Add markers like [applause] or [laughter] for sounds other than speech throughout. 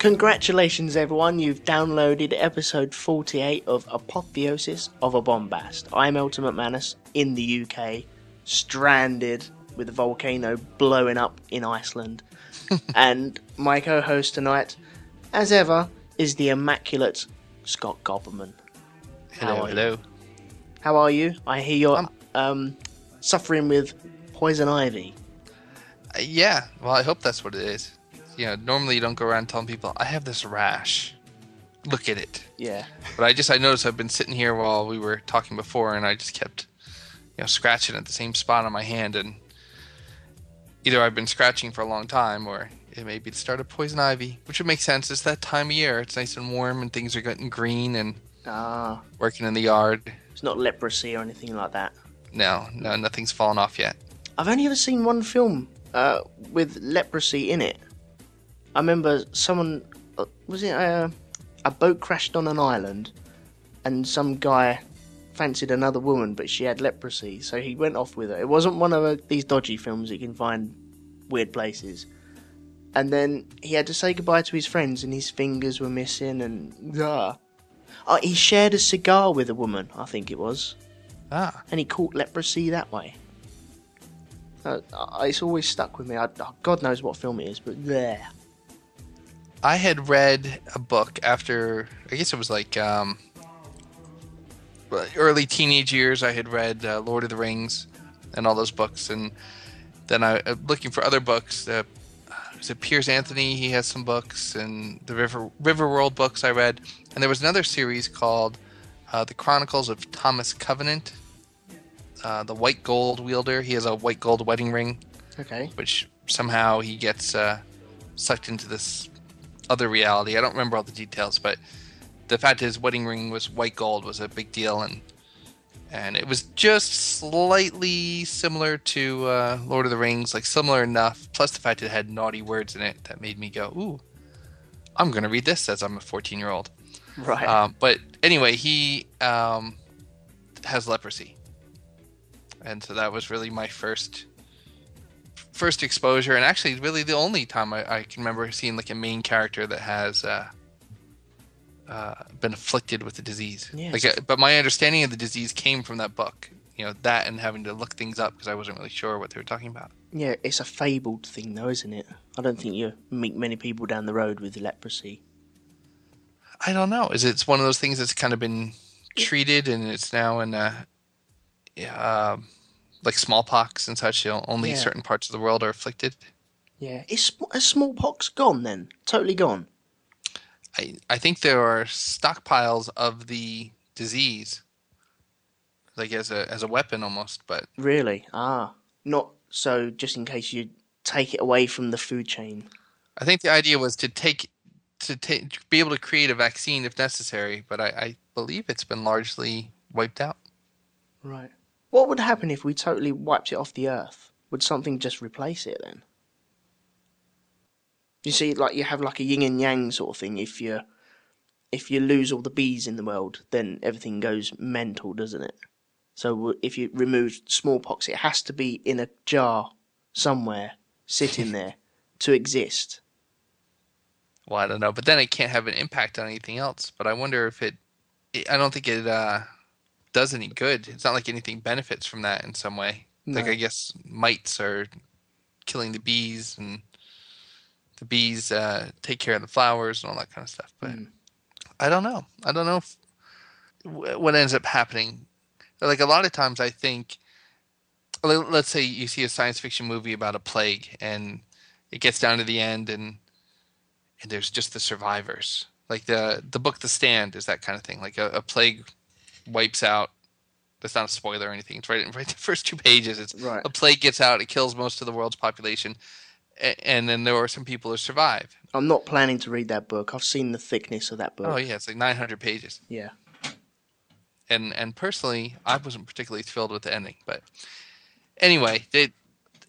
Congratulations, everyone. You've downloaded episode 48 of Apotheosis of a Bombast. I'm Elton McManus in the UK, stranded with a volcano blowing up in Iceland. [laughs] and my co host tonight, as ever, is the immaculate Scott Gobberman. Hello, How are hello. you? How are you? I hear you're um, suffering with poison ivy. Uh, yeah, well, I hope that's what it is. You know, normally you don't go around telling people, I have this rash. Look at it. Yeah. But I just, I noticed I've been sitting here while we were talking before, and I just kept, you know, scratching at the same spot on my hand, and either I've been scratching for a long time, or it may be the start of poison ivy, which would make sense. It's that time of year. It's nice and warm, and things are getting green, and Ah, working in the yard. it's not leprosy or anything like that. No, no, nothing's fallen off yet. I've only ever seen one film uh, with leprosy in it. I remember someone uh, was it a, a boat crashed on an island, and some guy fancied another woman, but she had leprosy, so he went off with her. It wasn't one of uh, these dodgy films that you can find weird places. And then he had to say goodbye to his friends, and his fingers were missing, and ah. Oh, he shared a cigar with a woman, I think it was Ah, and he caught leprosy that way. Uh, uh, it's always stuck with me. I, oh, God knows what film it is, but there. I had read a book after I guess it was like um, early teenage years. I had read uh, Lord of the Rings and all those books, and then I uh, looking for other books. Uh, was it Piers Anthony? He has some books, and the River Riverworld books I read, and there was another series called uh, The Chronicles of Thomas Covenant. Uh, the white gold wielder. He has a white gold wedding ring Okay. which somehow he gets uh, sucked into this other reality. I don't remember all the details, but the fact his wedding ring was white gold was a big deal, and and it was just slightly similar to uh, Lord of the Rings, like similar enough. Plus the fact it had naughty words in it that made me go, "Ooh, I'm gonna read this." As I'm a 14 year old. Right. Um, but anyway, he um, has leprosy, and so that was really my first first exposure, and actually, really the only time I, I can remember seeing like a main character that has uh, uh, been afflicted with the disease. Yeah, Like, so- uh, but my understanding of the disease came from that book. You know that, and having to look things up because I wasn't really sure what they were talking about. yeah, it's a fabled thing, though, isn't it? I don't think you meet many people down the road with leprosy. I don't know. Is it it's one of those things that's kind of been treated and it's now in a, yeah, um, like smallpox and such. You know, only Yeah. certain parts of the world are afflicted. Yeah. Is, is smallpox gone then? Totally gone? I I think there are stockpiles of the disease, like as a as a weapon almost. But Really? Ah. Not so just in case you take it away from the food chain. I think the idea was to take to take be able to create a vaccine if necessary. But I, I believe it's been largely wiped out. Right. What would happen if we totally wiped it off the earth? Would something just replace it then? You see, like you have like a yin and yang sort of thing. If you if you lose all the bees in the world, then everything goes mental, doesn't it? So if you remove smallpox, it has to be in a jar somewhere, sitting [laughs] there, to exist. Well, I don't know, but then it can't have an impact on anything else. But I wonder if it. it I don't think it uh, does any good. It's not like anything benefits from that in some way. Like I guess mites are killing the bees, and the bees uh, take care of the flowers and all that kind of stuff. But Mm. I don't know. I don't know if, wh- what ends up happening. Like a lot of times, I think. Let's say you see a science fiction movie about a plague, and it gets down to the end, and and there's just the survivors. Like the the book The Stand is that kind of thing. Like a, a plague wipes out. That's not a spoiler or anything. It's right in right the [laughs] first two pages. It's Right. a plague gets out. It kills most of the world's population, a- and then there are some people who survive. I'm not planning to read that book. I've seen the thickness of that book. Oh yeah, it's like 900 pages. yeah. And and personally, I wasn't particularly thrilled with the ending. But anyway, it,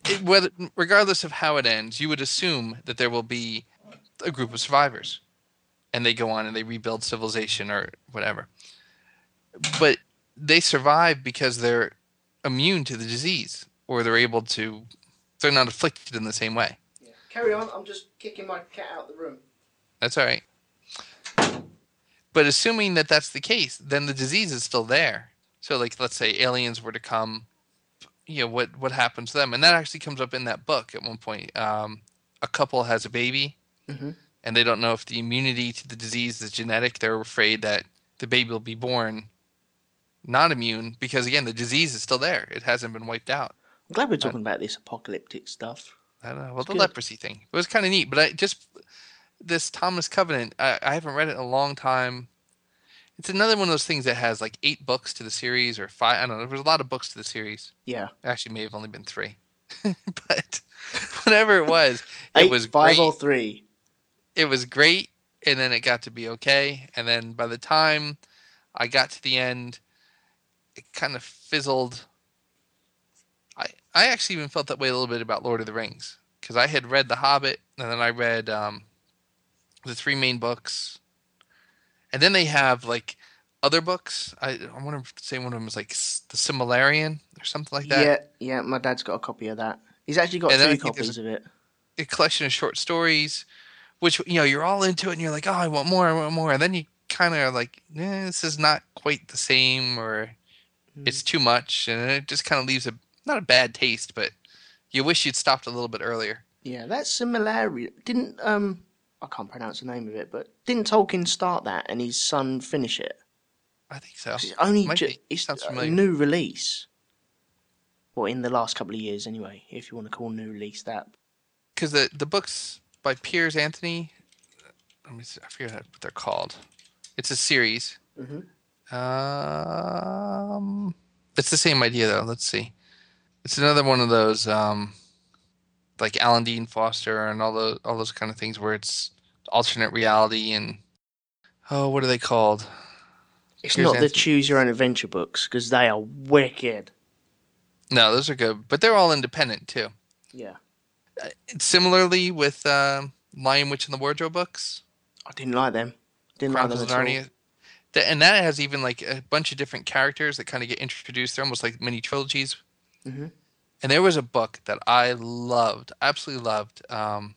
it, whether regardless of how it ends, you would assume that there will be a group of survivors, and they go on and they rebuild civilization or whatever. But they survive because they're immune to the disease, or they're able to. They're not afflicted in the same way. Carry on. I'm just kicking my cat out the room. That's all right. But assuming that that's the case, then the disease is still there. So, like, let's say aliens were to come, you know, what what happens to them? And that actually comes up in that book at one point. Um, a couple has a baby, Mhm. and they don't know if the immunity to the disease is genetic. They're afraid that the baby will be born not immune because, again, the disease is still there. It hasn't been wiped out. I'm glad we're talking about this apocalyptic stuff. I don't know. Well, the good. leprosy thing. It was kind of neat, but I just this Thomas Covenant. I, I haven't read it in a long time. It's another one of those things that has like eight books to the series, or five. I don't know. There was a lot of books to the series. Yeah. Actually, may have only been three, [laughs] but whatever it was, it was five or three. It was great, and then it got to be okay, and then by the time I got to the end, it kind of fizzled. I I actually even felt that way a little bit about Lord of the Rings because I had read The Hobbit, and then I read um, the three main books, and then they have like other books. I I want to say one of them is like the Similarian or something like that. Yeah, yeah. My dad's got a copy of that. He's actually got And two copies of it. a collection of short stories, which you know you're all into it, and you're like, oh, I want more, I want more, and then you kind of are like, eh, this is not quite the same, or it's too much, and it just kind of leaves a not a bad taste, but you wish you'd stopped a little bit earlier. Yeah, that similarity didn't um I can't pronounce the name of it, but didn't Tolkien start that and his son finish it? I think so It's only Might ju- it's a new release. Well, in the last couple of years, anyway, if you want to call new release that. Because the the books by Piers Anthony, let me see, I forget what they're called. It's a series. Mhm. Um, it's the same idea though. Let's see. It's another one of those um, like Alan Dean Foster and all those all those kind of things where it's alternate reality and oh, what are they called? It's Here's not the choose your own adventure books because they are wicked. No, those are good, but they're all independent too. Yeah, Similarly with um Lion Witch and the Wardrobe books. I didn't like them. Didn't Chronicles like them at all. Narnia. And that has even like a bunch of different characters that kind of get introduced. They're almost like mini trilogies. Mhm. And there was a book that I loved, absolutely loved. Um,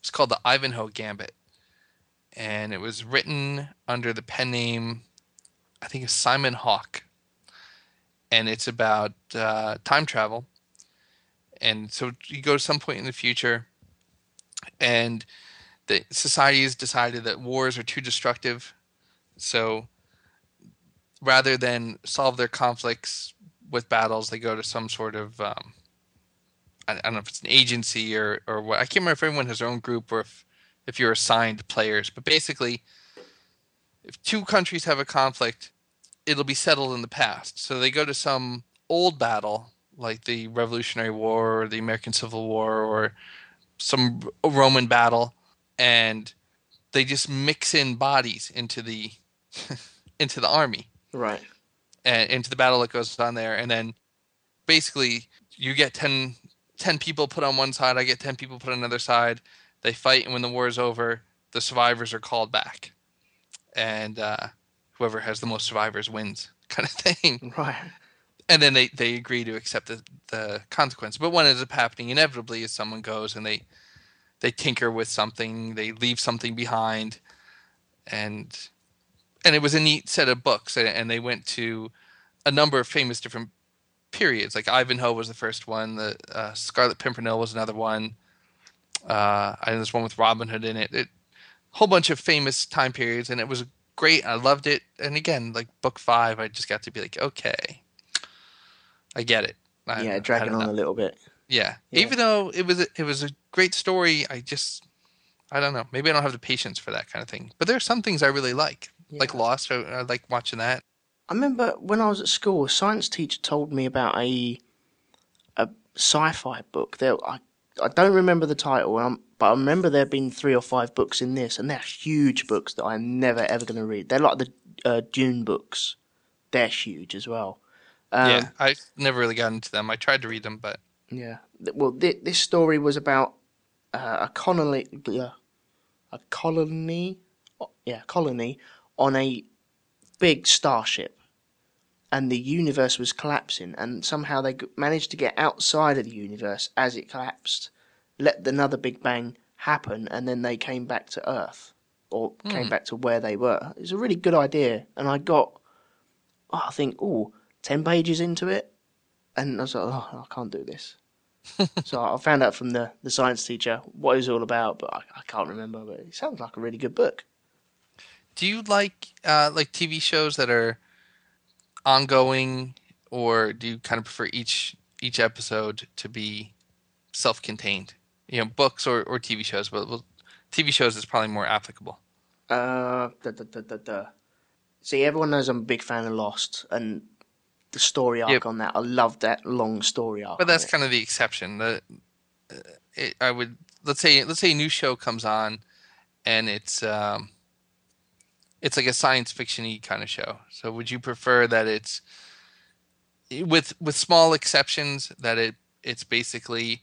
it's called the Ivanhoe Gambit, and it was written under the pen name, I think, it's Simon Hawke. And it's about uh, time travel. And so you go to some point in the future, and the society has decided that wars are too destructive. So rather than solve their conflicts with battles, they go to some sort of um, I, I don't know if it's an agency or or what. I can't remember if everyone has their own group or if if you're assigned players. But basically, if two countries have a conflict, it'll be settled in the past. So they go to some old battle like the Revolutionary War or the American Civil War or some Roman battle, and they just mix in bodies into the [laughs] into the army Right. and into the battle that goes on there. And then basically you get 10, 10 people put on one side i get 10 people put on another side. They fight and when the war is over the survivors are called back. And uh, whoever has the most survivors wins [laughs] kind of thing. Right. and then they, they agree to accept the, the consequence. But what ends up happening inevitably is someone goes and they they tinker with something. They leave something behind. And and it was a neat set of books and, and they went to a number of famous different periods like ivanhoe was the first one the uh, scarlet pimpernel was another one uh, and there's one with robin hood in it, it a whole bunch of famous time periods and it was great i loved it and again like book five i just got to be like okay i get it I- yeah, dragging on a little bit. Yeah. Yeah. Even though it was a, it was a great story, I just I don't know. Maybe I don't have the patience for that kind of thing. But there are some things I really like, like Lost. I, I like watching that. I remember when I was at school, a science teacher told me about a a sci-fi book. There, I I don't remember the title, um, but I remember there being three or five books in this, and they're huge books that I'm never ever going to read. They're like the uh, Dune books. They're huge as well. Um, yeah, I never really got into them. I tried to read them, but Yeah. Well, th- this story was about uh, a colony, uh, a colony, uh, yeah, colony on a big starship, and the universe was collapsing, and somehow they managed to get outside of the universe as it collapsed, let another big bang happen, and then they came back to Earth. or came hmm. back to where they were. It's a really good idea, and I got, oh, I think, oh, 10 pages into it, and I was like, oh, I can't do this. [laughs] so I found out from the, the science teacher what it was all about, but I, I can't remember. But it sounds like a really good book. Do you like uh, like TV shows that are ongoing, or do you kind of prefer each each episode to be self-contained? You know, books or, or TV shows, but well, TV shows is probably more applicable. Uh, da, da, da. See, everyone knows I'm a big fan of Lost, and the story arc Yep. on that. I love that long story arc. But that's kind of the exception. The uh, it, I would let's say let's say a new show comes on, and it's um, it's like a science fictiony kind of show. So would you prefer that it's with with small exceptions that it it's basically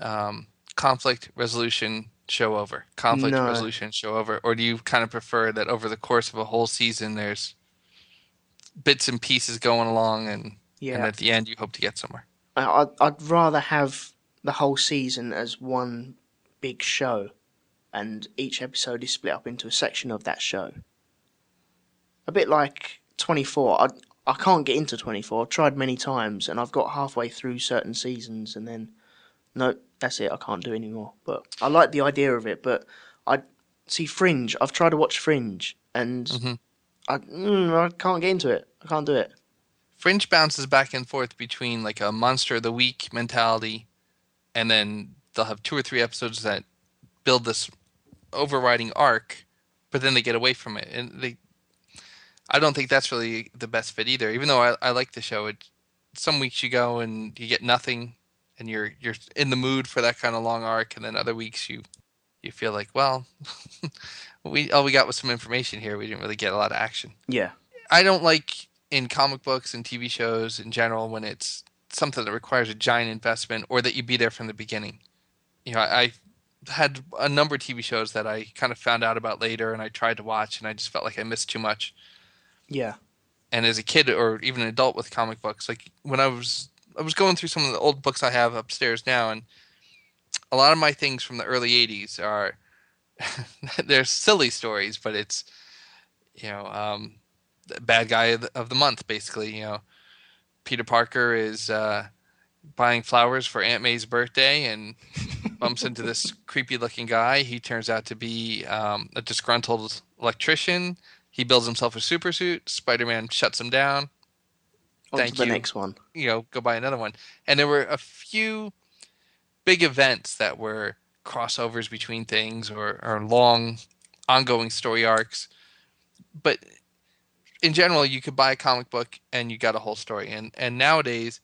um, conflict resolution show over conflict No. resolution show over or do you kind of prefer that over the course of a whole season there's bits and pieces going along and yeah. and at the end you hope to get somewhere I- I'd, I'd rather have the whole season as one big show, and each episode is split up into a section of that show. A bit like 24. I, I can't get into 24. I've tried many times, and I've got halfway through certain seasons, and then, no, that's it. I can't do anymore. But I like the idea of it. But I see Fringe. I've tried to watch Fringe, and Mhm. I, mm, I can't get into it. I can't do it. Fringe bounces back and forth between like a monster of the week mentality, and then they'll have two or three episodes that build this overriding arc, but then they get away from it, and they. I don't think that's really the best fit either. Even though I, I like the show, it some weeks you go and you get nothing, and you're you're in the mood for that kind of long arc, and then other weeks you you feel like, well, [laughs] we all we got was some information here. We didn't really get a lot of action. Yeah. I don't like in comic books and TV shows in general when it's something that requires a giant investment or that you be there from the beginning. You know, I, I had a number of TV shows that I kind of found out about later and I tried to watch and I just felt like I missed too much. Yeah. And as a kid or even an adult with comic books, like when I was I was going through some of the old books I have upstairs now and a lot of my things from the early 80s are [laughs] they're silly stories, but it's you know, um, the bad guy of the, of the month, basically. You know, Peter Parker is uh, buying flowers for Aunt May's birthday and [laughs] bumps into this creepy-looking guy. He turns out to be um, a disgruntled electrician. He builds himself a super suit. Spider-Man shuts him down. On Thank to the you. next one. You know, go buy another one. And there were a few big events that were crossovers between things or, or long, ongoing story arcs. But in general, you could buy a comic book and you got a whole story. And and nowadays,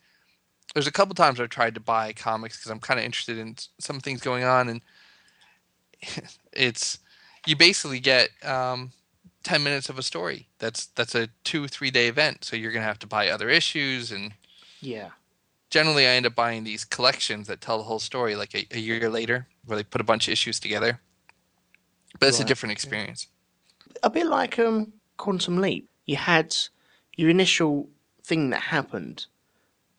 there's a couple times I've tried to buy comics because I'm kind of interested in some things going on, and [laughs] it's you basically get um, ten minutes of a story. That's that's a two three day event. So you're gonna have to buy other issues, and Yeah. generally I end up buying these collections that tell the whole story like a, a year later, where they put a bunch of issues together. But it's a different experience. a bit like um Quantum Leap. You had your initial thing that happened,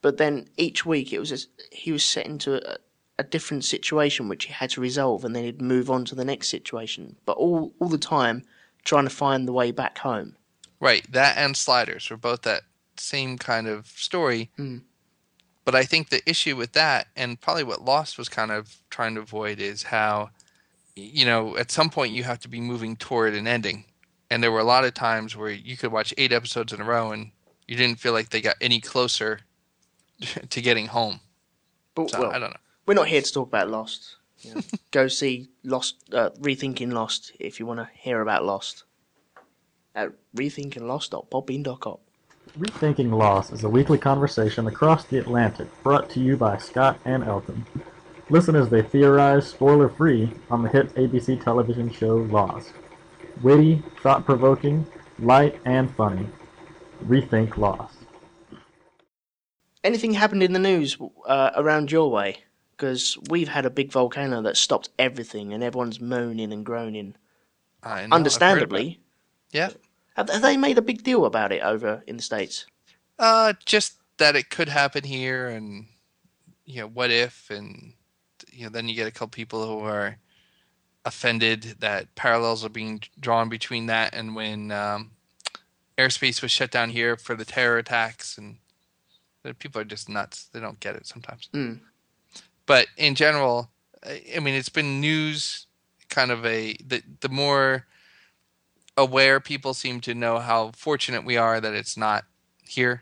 but then each week it was a, he was set into a, a different situation which he had to resolve, and then he'd move on to the next situation. But all all the time trying to find the way back home. Right, that and Sliders were both that same kind of story. Mm. But I think the issue with that, and probably what Lost was kind of trying to avoid, is how, you know, at some point you have to be moving toward an ending. And there were a lot of times where you could watch eight episodes in a row and you didn't feel like they got any closer [laughs] to getting home. But So well, I don't know. we're not here to talk about Lost. You know, go see Lost, uh, rethinking Lost if you want to hear about Lost. At rethinkinglost.podbean.com. Rethinking Lost is a weekly conversation across the Atlantic brought to you by Scott and Elton. Listen as they theorize, spoiler free, on the hit ABC television show Lost. Witty, thought provoking, light, and funny. Rethink Lost. Anything happened in the news uh, around your way? Because we've had a big volcano that stopped everything, and everyone's moaning and groaning. I know, I've heard about it. Understandably, Yeah. have, have they made a big deal about it over in the states? Uh, just that it could happen here, and you know, what if, and you know, then you get a couple people who are offended that parallels are being drawn between that and when um, airspace was shut down here for the terror attacks, and people are just nuts. They don't get it sometimes. Mm. But in general, I mean, it's been news kind of a the the more aware people seem to know how fortunate we are that it's not here.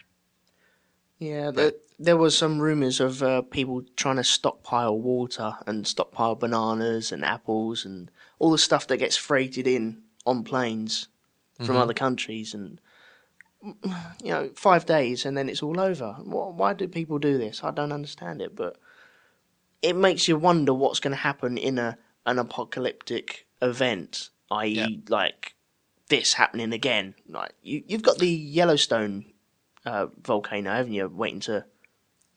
Yeah, there, there was some rumours of uh, people trying to stockpile water and stockpile bananas and apples and all the stuff that gets freighted in on planes from Mhm. other countries and you know five days and then it's all over. Why do people do this? I don't understand it, but it makes you wonder what's going to happen in a an apocalyptic event, i.e., Yeah. like this happening again. Like you, you've got the Yellowstone uh, volcano, haven't you? Waiting to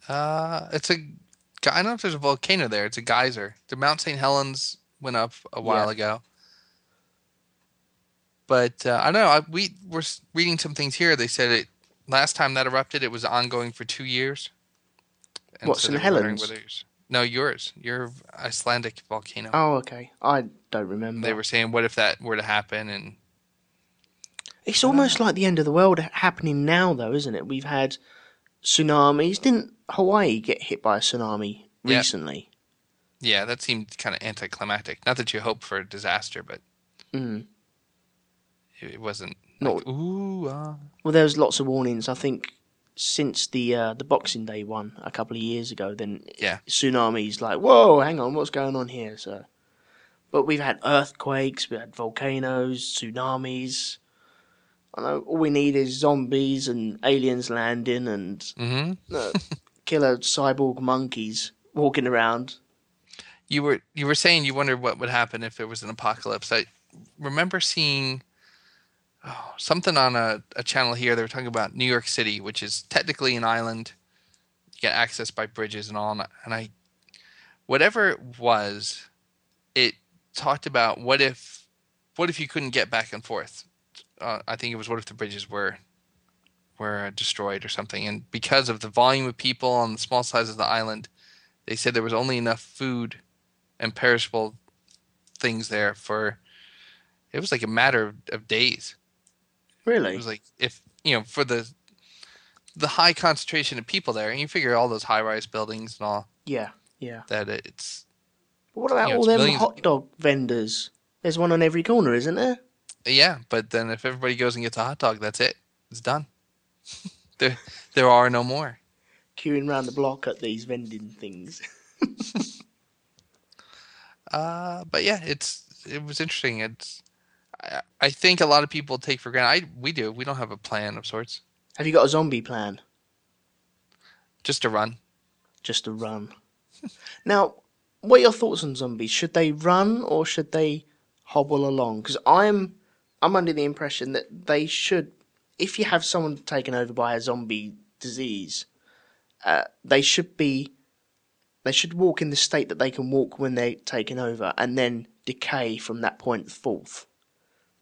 Uh, it's a. I don't know if there's a volcano there. It's a geyser. The Mount St. Helens went up a while Yeah. ago. But uh, I don't know. I, we were reading some things here. They said it last time that erupted, it was ongoing for two years. And What, so St. they were wondering Helens? No, yours. Your Icelandic volcano. Oh, okay. I don't remember. They were saying, what if that were to happen? And It's almost like the end of the world happening now, though, isn't it? We've had tsunamis. Didn't Hawaii get hit by a tsunami Yeah. recently? yeah, that seemed kind of anticlimactic. Not that you hope for a disaster, but Mm. it, wasn't. No. Like, Ooh, uh, Well, there was lots of warnings. I think since the uh, the Boxing Day one a couple of years ago, then Yeah. tsunamis like whoa, hang on, what's going on here? So, but we've had earthquakes, we've had volcanoes, tsunamis. I know all we need is zombies and aliens landing and hmm uh, killer cyborg monkeys walking around. You were you were saying you wondered what would happen if there was an apocalypse. I remember seeing oh, something on a, a channel here. They were talking about New York City, which is technically an island. You get access by bridges and all, and I- and I, whatever it was, it talked about what if, what if you couldn't get back and forth. Uh, I think it was what if the bridges were, were destroyed or something, and because of the volume of people on the small size of the island, they said there was only enough food and perishable things there for it was like a matter of, of days it was like if you know for the the high concentration of people there and you figure all those high rise buildings and all Yeah, yeah. that it's But what about You know, all them millions- hot dog vendors? There's one on every corner, isn't there? yeah but then if everybody goes and gets a hot dog that's it it's done [laughs] there there are no more Queuing round the block at these vending things. [laughs] uh but yeah it's it was interesting it's I, I think a lot of people take for granted I we do we don't have a plan of sorts Have you got a zombie plan? just to run Just to run. [laughs] now, what are your thoughts on zombies? Should they run or should they hobble along? Because I'm, I'm under the impression that they should. If you have someone taken over by a zombie disease, uh, they should be. They should walk in the state that they can walk when they're taken over, and then decay from that point forth.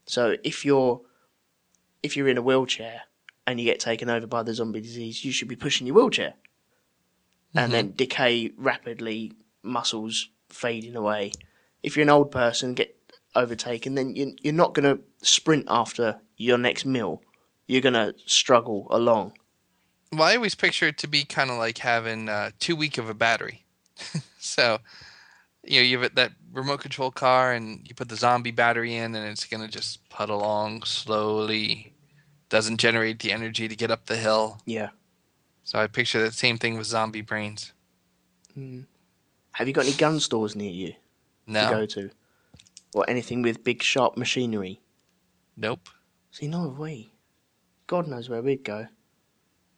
So if you're, if you're in a wheelchair and you get taken over by the zombie disease, you should be pushing your wheelchair and then decay rapidly, muscles fading away. If you're an old person, get overtaken, then you- you're not going to sprint after your next meal. You're going to struggle along. Well, I always picture it to be kind of like having uh, too weak of a battery. [laughs] so, you know, you have that remote control car and you put the zombie battery in and it's going to just put along slowly. Doesn't generate the energy to get up the hill. Yeah. So I picture that same thing with zombie brains. Hmm. Have you got any gun stores near you to go to? Or anything with big, sharp machinery? Nope. See, nor have we. God knows where we'd go.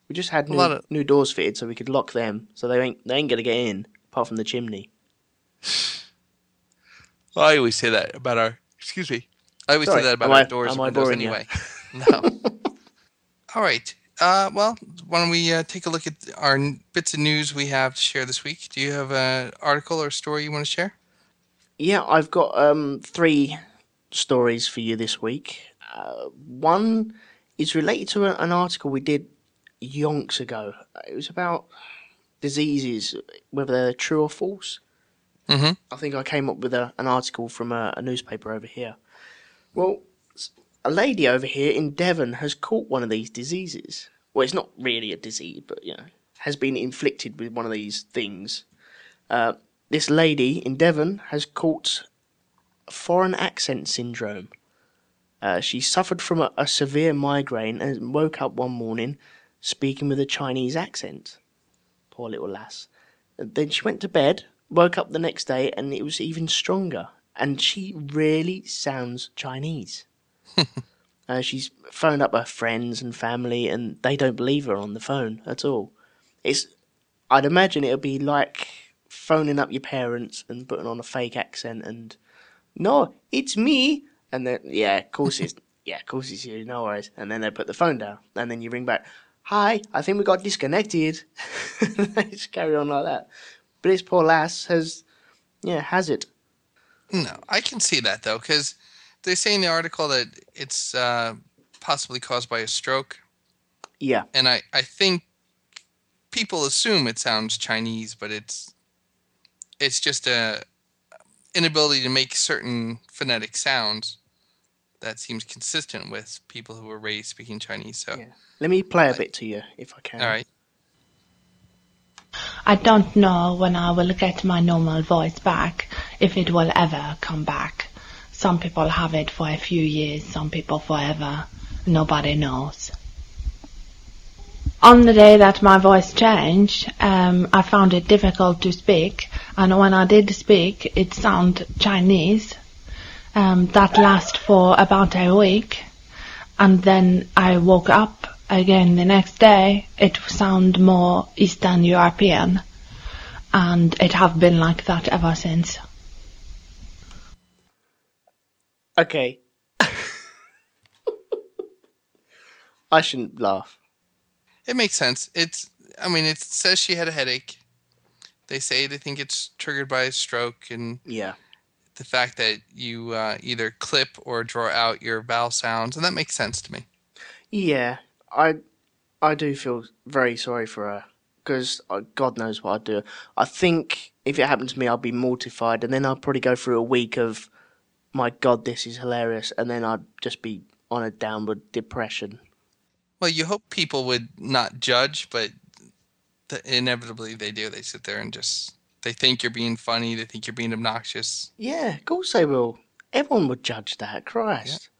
We just had new, of- new doors fitted so we could lock them, so they ain't they ain't gonna get in apart from the chimney. Well, I always say that about our. Excuse me. I always Sorry, say that about our I- doors and windows anyway. [laughs] no. All right. Uh, well, why don't we uh, take a look at our bits of news we have to share this week? Do you have an article or story you want to share? Yeah, I've got um, three stories for you this week. Uh, one is related to a, an article we did yonks ago. It was about diseases, whether they're true or false. Mm-hmm. I think I came up with a, an article from a, a newspaper over here. Well, a lady over here in Devon has caught one of these diseases. Well, it's not really a disease, but you know, has been inflicted with one of these things. Uh, this lady in Devon has caught foreign accent syndrome. Uh, she suffered from a, a severe migraine and woke up one morning speaking with a Chinese accent. Poor little lass. And then she went to bed, woke up the next day, and it was even stronger. And she really sounds Chinese. [laughs] uh, she's phoned up her friends and family, and they don't believe her on the phone at all. It's, I'd imagine it'll be like phoning up your parents and putting on a fake accent and, no, it's me. And then, yeah, of course it's, [laughs] yeah, of course it's you, no worries. And then they put the phone down, and then you ring back, hi, I think we got disconnected. [laughs] they just carry on like that. But this poor lass has, yeah, has it. No, I can see that though, because they say in the article that it's uh, possibly caused by a stroke, Yeah, and I I think people assume it sounds Chinese, but it's it's just a inability to make certain phonetic sounds that seems consistent with people who were raised speaking Chinese. So, Yeah. let me play a bit to you if I can. all right. I don't know when I will get my normal voice back, if it will ever come back. Some people have it for a few years, some people forever. Nobody knows. On the day that my voice changed, um, I found it difficult to speak, and when I did speak, it sounded Chinese. Um, that lasted for about a week, and then I woke up again the next day. It sounded more Eastern European, and it have been like that ever since. Okay. [laughs] I shouldn't laugh. It makes sense. It's I mean, it says she had a headache. They say they think it's triggered by a stroke, and Yeah. the fact that you uh, either clip or draw out your vowel sounds, and that makes sense to me. Yeah, I I do feel very sorry for her because uh, God knows what I'd do. I think if it happened to me, I'd be mortified, and then I'd probably go through a week of, my God, this is hilarious, and then I'd just be on a downward depression. Well, you hope people would not judge, but inevitably they do. They sit there and just they think you're being funny. They think you're being obnoxious. Yeah, of course they will. Everyone would judge that. Christ.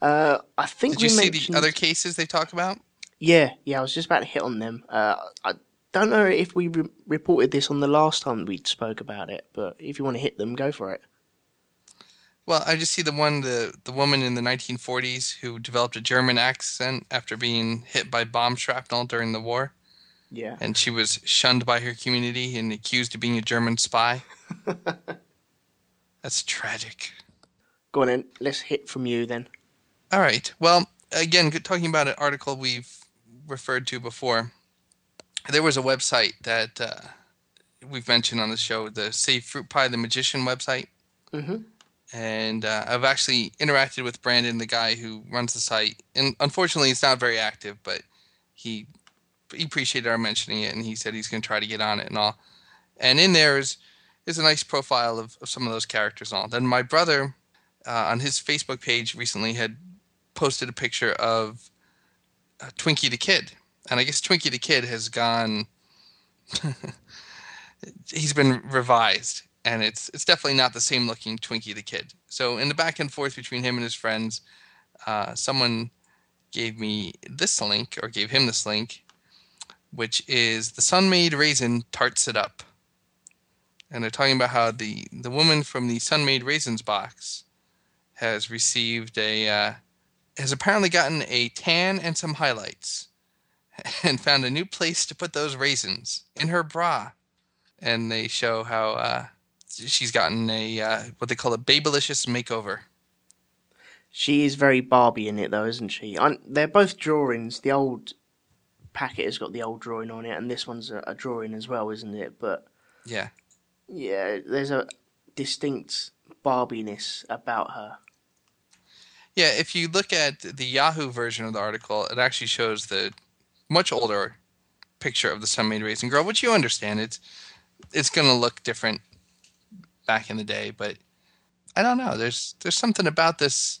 Uh, I think Did you see mentioned... the other cases they talk about? Yeah, yeah, I was just about to hit on them. Uh, I don't know if we re- reported this on the last time we spoke about it, but if you want to hit them, go for it. Well, I just see the one the the woman in the 1940s who developed a German accent after being hit by bomb shrapnel during the war, Yeah. and she was shunned by her community and accused of being a German spy. [laughs] That's tragic. Go on then, let's hit from you then. All right. Well, again, talking about an article we've referred to before, there was a website that uh, we've mentioned on the show, the Save Fruit Pie the Magician website. Mm-hmm. And uh, I've actually interacted with Brandon, the guy who runs the site. And unfortunately, it's not very active, but he he appreciated our mentioning it, and he said he's going to try to get on it and all. And in there is is a nice profile of, of some of those characters and all. Then my brother, uh, on his Facebook page recently, had posted a picture of uh, Twinkie the Kid, and I guess Twinkie the Kid has gone. [laughs] he's been revised, and it's it's definitely not the same looking Twinkie the Kid. So in the back and forth between him and his friends, uh, someone gave me this link or gave him this link, which is the Sun-Maid Raisin tarts it up, and they're talking about how the the woman from the Sun-Maid Raisins box has received a uh, has apparently gotten a tan and some highlights [laughs] and found a new place to put those raisins in her bra and they show how uh, she's gotten a uh, what they call a babylicious makeover She is very Barbie in it, though, isn't she? They're both drawings. The old packet has got the old drawing on it, and this one's a, a drawing as well, isn't it? But yeah yeah, there's a distinct Barbiness about her. Yeah if you look at the yahoo version of the article it actually shows the much older picture of the sun-maid raisin girl which you understand it's it's going to look different back in the day, but I don't know. There's there's something about this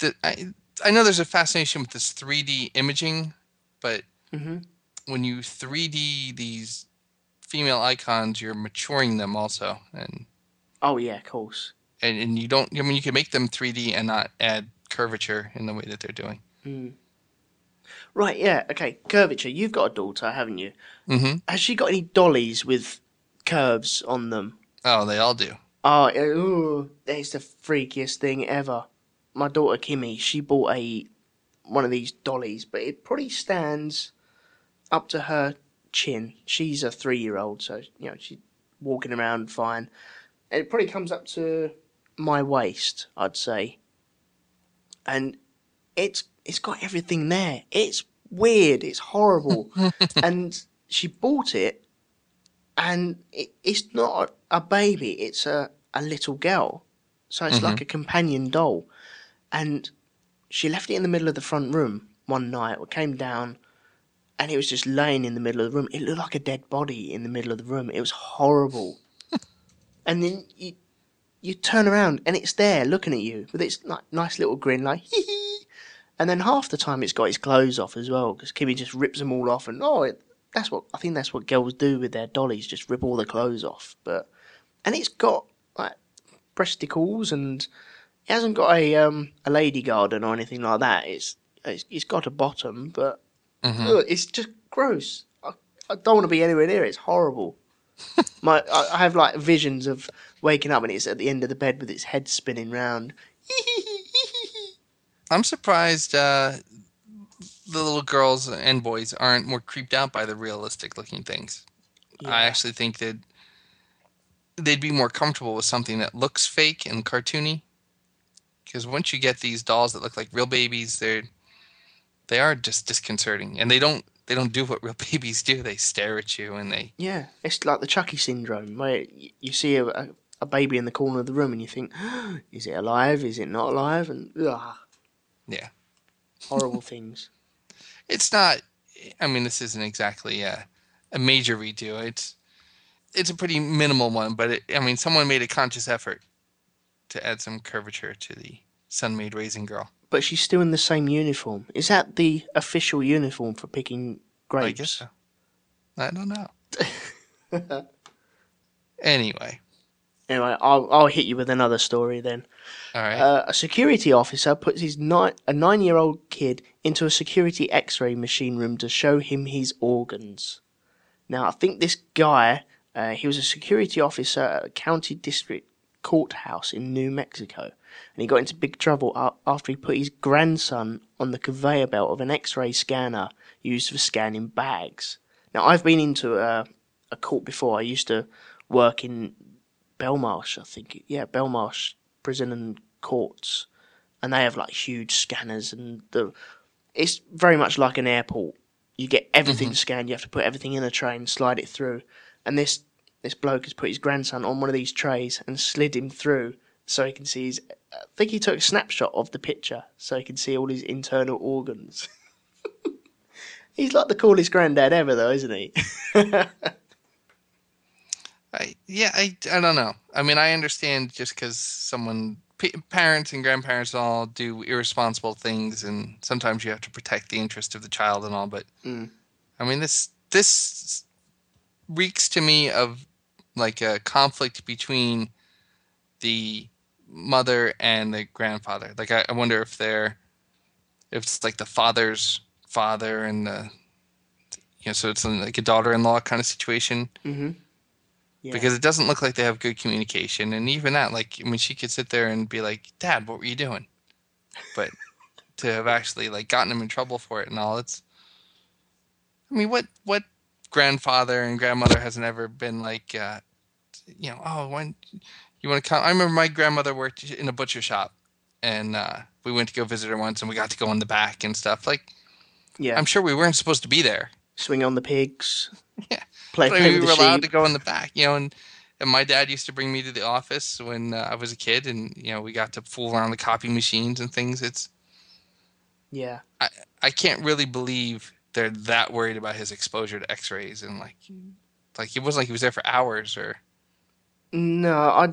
that I I know there's a fascination with this 3D imaging, but hmm when you 3D these female icons, you're maturing them also, and Oh yeah, of course. And, and you don't. I mean, you can make them 3D and not add curvature in the way that they're doing. Mm. Right, yeah, okay. Curvature. You've got a daughter, haven't you? hmm Has she got any dollies with curves on them? Oh, they all do. Oh, ooh, that's the freakiest thing ever. My daughter Kimmy, she bought a one of these dollies, but it probably stands up to her chin. She's a three-year-old, so you know she's walking around fine. And it probably comes up to my waist, I'd say. And it's it's got everything there. It's weird. It's horrible. [laughs] and she bought it, and it, it's not a baby. It's a a little girl. So it's Mhm. like a companion doll. And she left it in the middle of the front room one night. We came down, and it was just laying in the middle of the room. It looked like a dead body in the middle of the room. It was horrible. [laughs] and then you you turn around and it's there looking at you with its ni- nice little grin, like hee hee. And then half the time it's got its clothes off as well because Kimmy just rips them all off. And oh, it, that's what I think that's what girls do with their dollies, just rip all the clothes off. But and it's got like breasticles and it hasn't got a um a lady garden or anything like that. It's it's, it's got a bottom, but hmm Ugh, it's just gross. I, I don't want to be anywhere near it. It's horrible. My, I, I have like visions of waking up and it's at the end of the bed with its head spinning round. [laughs] I'm surprised uh, the little girls and boys aren't more creeped out by the realistic looking things. I actually think that they'd be more comfortable with something that looks fake and cartoony. Because once you get these dolls that look like real babies, they're they are just disconcerting, and they don't they don't do what real [laughs] babies do. They stare at you and they Yeah, it's like the Chucky syndrome, where you see a, a, baby in the corner of the room and you think, [gasps] is it alive? Is it not alive? And ugh, yeah. horrible [laughs] things. It's not. I mean, this isn't exactly a, a major redo. It's it's a pretty minimal one, but it, I mean, someone made a conscious effort to add some curvature to the Sun-Maid raising Girl. But she's still in the same uniform. Is that the official uniform for picking grapes? I guess so. I don't know. [laughs] anyway, Anyway, I'll, I'll hit you with another story then. all right. Uh, a security officer puts his ni- a nine-year-old kid into a security X-ray machine room to show him his organs. Now, I think this guy, uh, he was a security officer at a county district courthouse in New Mexico, and he got into big trouble after he put his grandson on the conveyor belt of an X-ray scanner used for scanning bags. Now, I've been into a, a court before. I used to work in Belmarsh, I think. Yeah, Belmarsh prison and courts, and they have like huge scanners, and the it's very much like an airport. You get everything mm-hmm. scanned. You have to put everything in a tray and slide it through. And this this bloke has put his grandson on one of these trays and slid him through so he can see his. I think he took a snapshot of the picture so he can see all his internal organs. [laughs] He's like the coolest granddad ever, though, isn't he? [laughs] I, yeah, I, I don't know. I mean, I understand just because someone, p- parents and grandparents all do irresponsible things, and sometimes you have to protect the interest of the child and all. But Mm. I mean, this this reeks to me of like a conflict between the mother and the grandfather. Like, I, I wonder if they're if it's like the father's father and the you know, so it's like a daughter-in-law kind of situation mm-hmm. Yeah. because it doesn't look like they have good communication. And even that, like, I mean, she could sit there and be like, "Dad, what were you doing?" But [laughs] to have actually like gotten him in trouble for it and all, it's. I mean, what what grandfather and grandmother hasn't ever been like, uh, you know, oh, when you want to come? I remember my grandmother worked in a butcher shop, and uh, we went to go visit her once, and we got to go in the back and stuff. Like, yeah. I'm sure we weren't supposed to be there, Swing on the pigs. [laughs] Yeah. Play, play we with were the allowed to go in the back, you know, and, and my dad used to bring me to the office when uh, I was a kid, and you know, we got to fool around the copy machines and things. It's Yeah. I I can't really believe they're that worried about his exposure to X-rays and like, like it wasn't like he was there for hours or. No, I,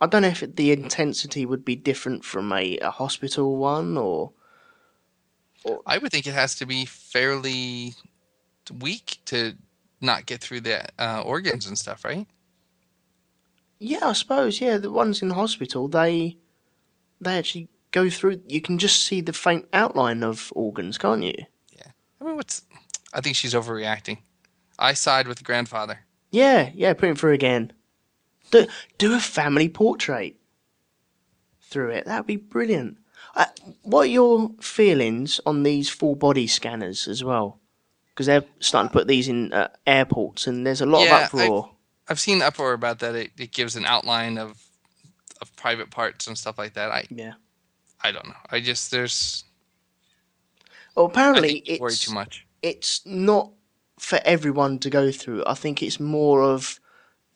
I don't know if it, the intensity would be different from a, a hospital one or. I would think it has to be fairly weak to not get through the uh, organs and stuff, right? Yeah, I suppose. Yeah, the ones in hospital, they they actually go through. You can just see the faint outline of organs, can't you? Yeah. I mean, what's? I think she's overreacting. I side with the grandfather. Yeah, yeah. Put him through again. Do do a family portrait through it. That'd be brilliant. Uh, what are your feelings on these full body scanners as well? Because they're starting to put these in uh, airports, and there's a lot Yeah, of uproar. I've seen uproar about that. It, it gives an outline of of private parts and stuff like that. I Yeah. I don't know. I just there's Well, apparently you worry too much. it's not for everyone to go through. I think it's more of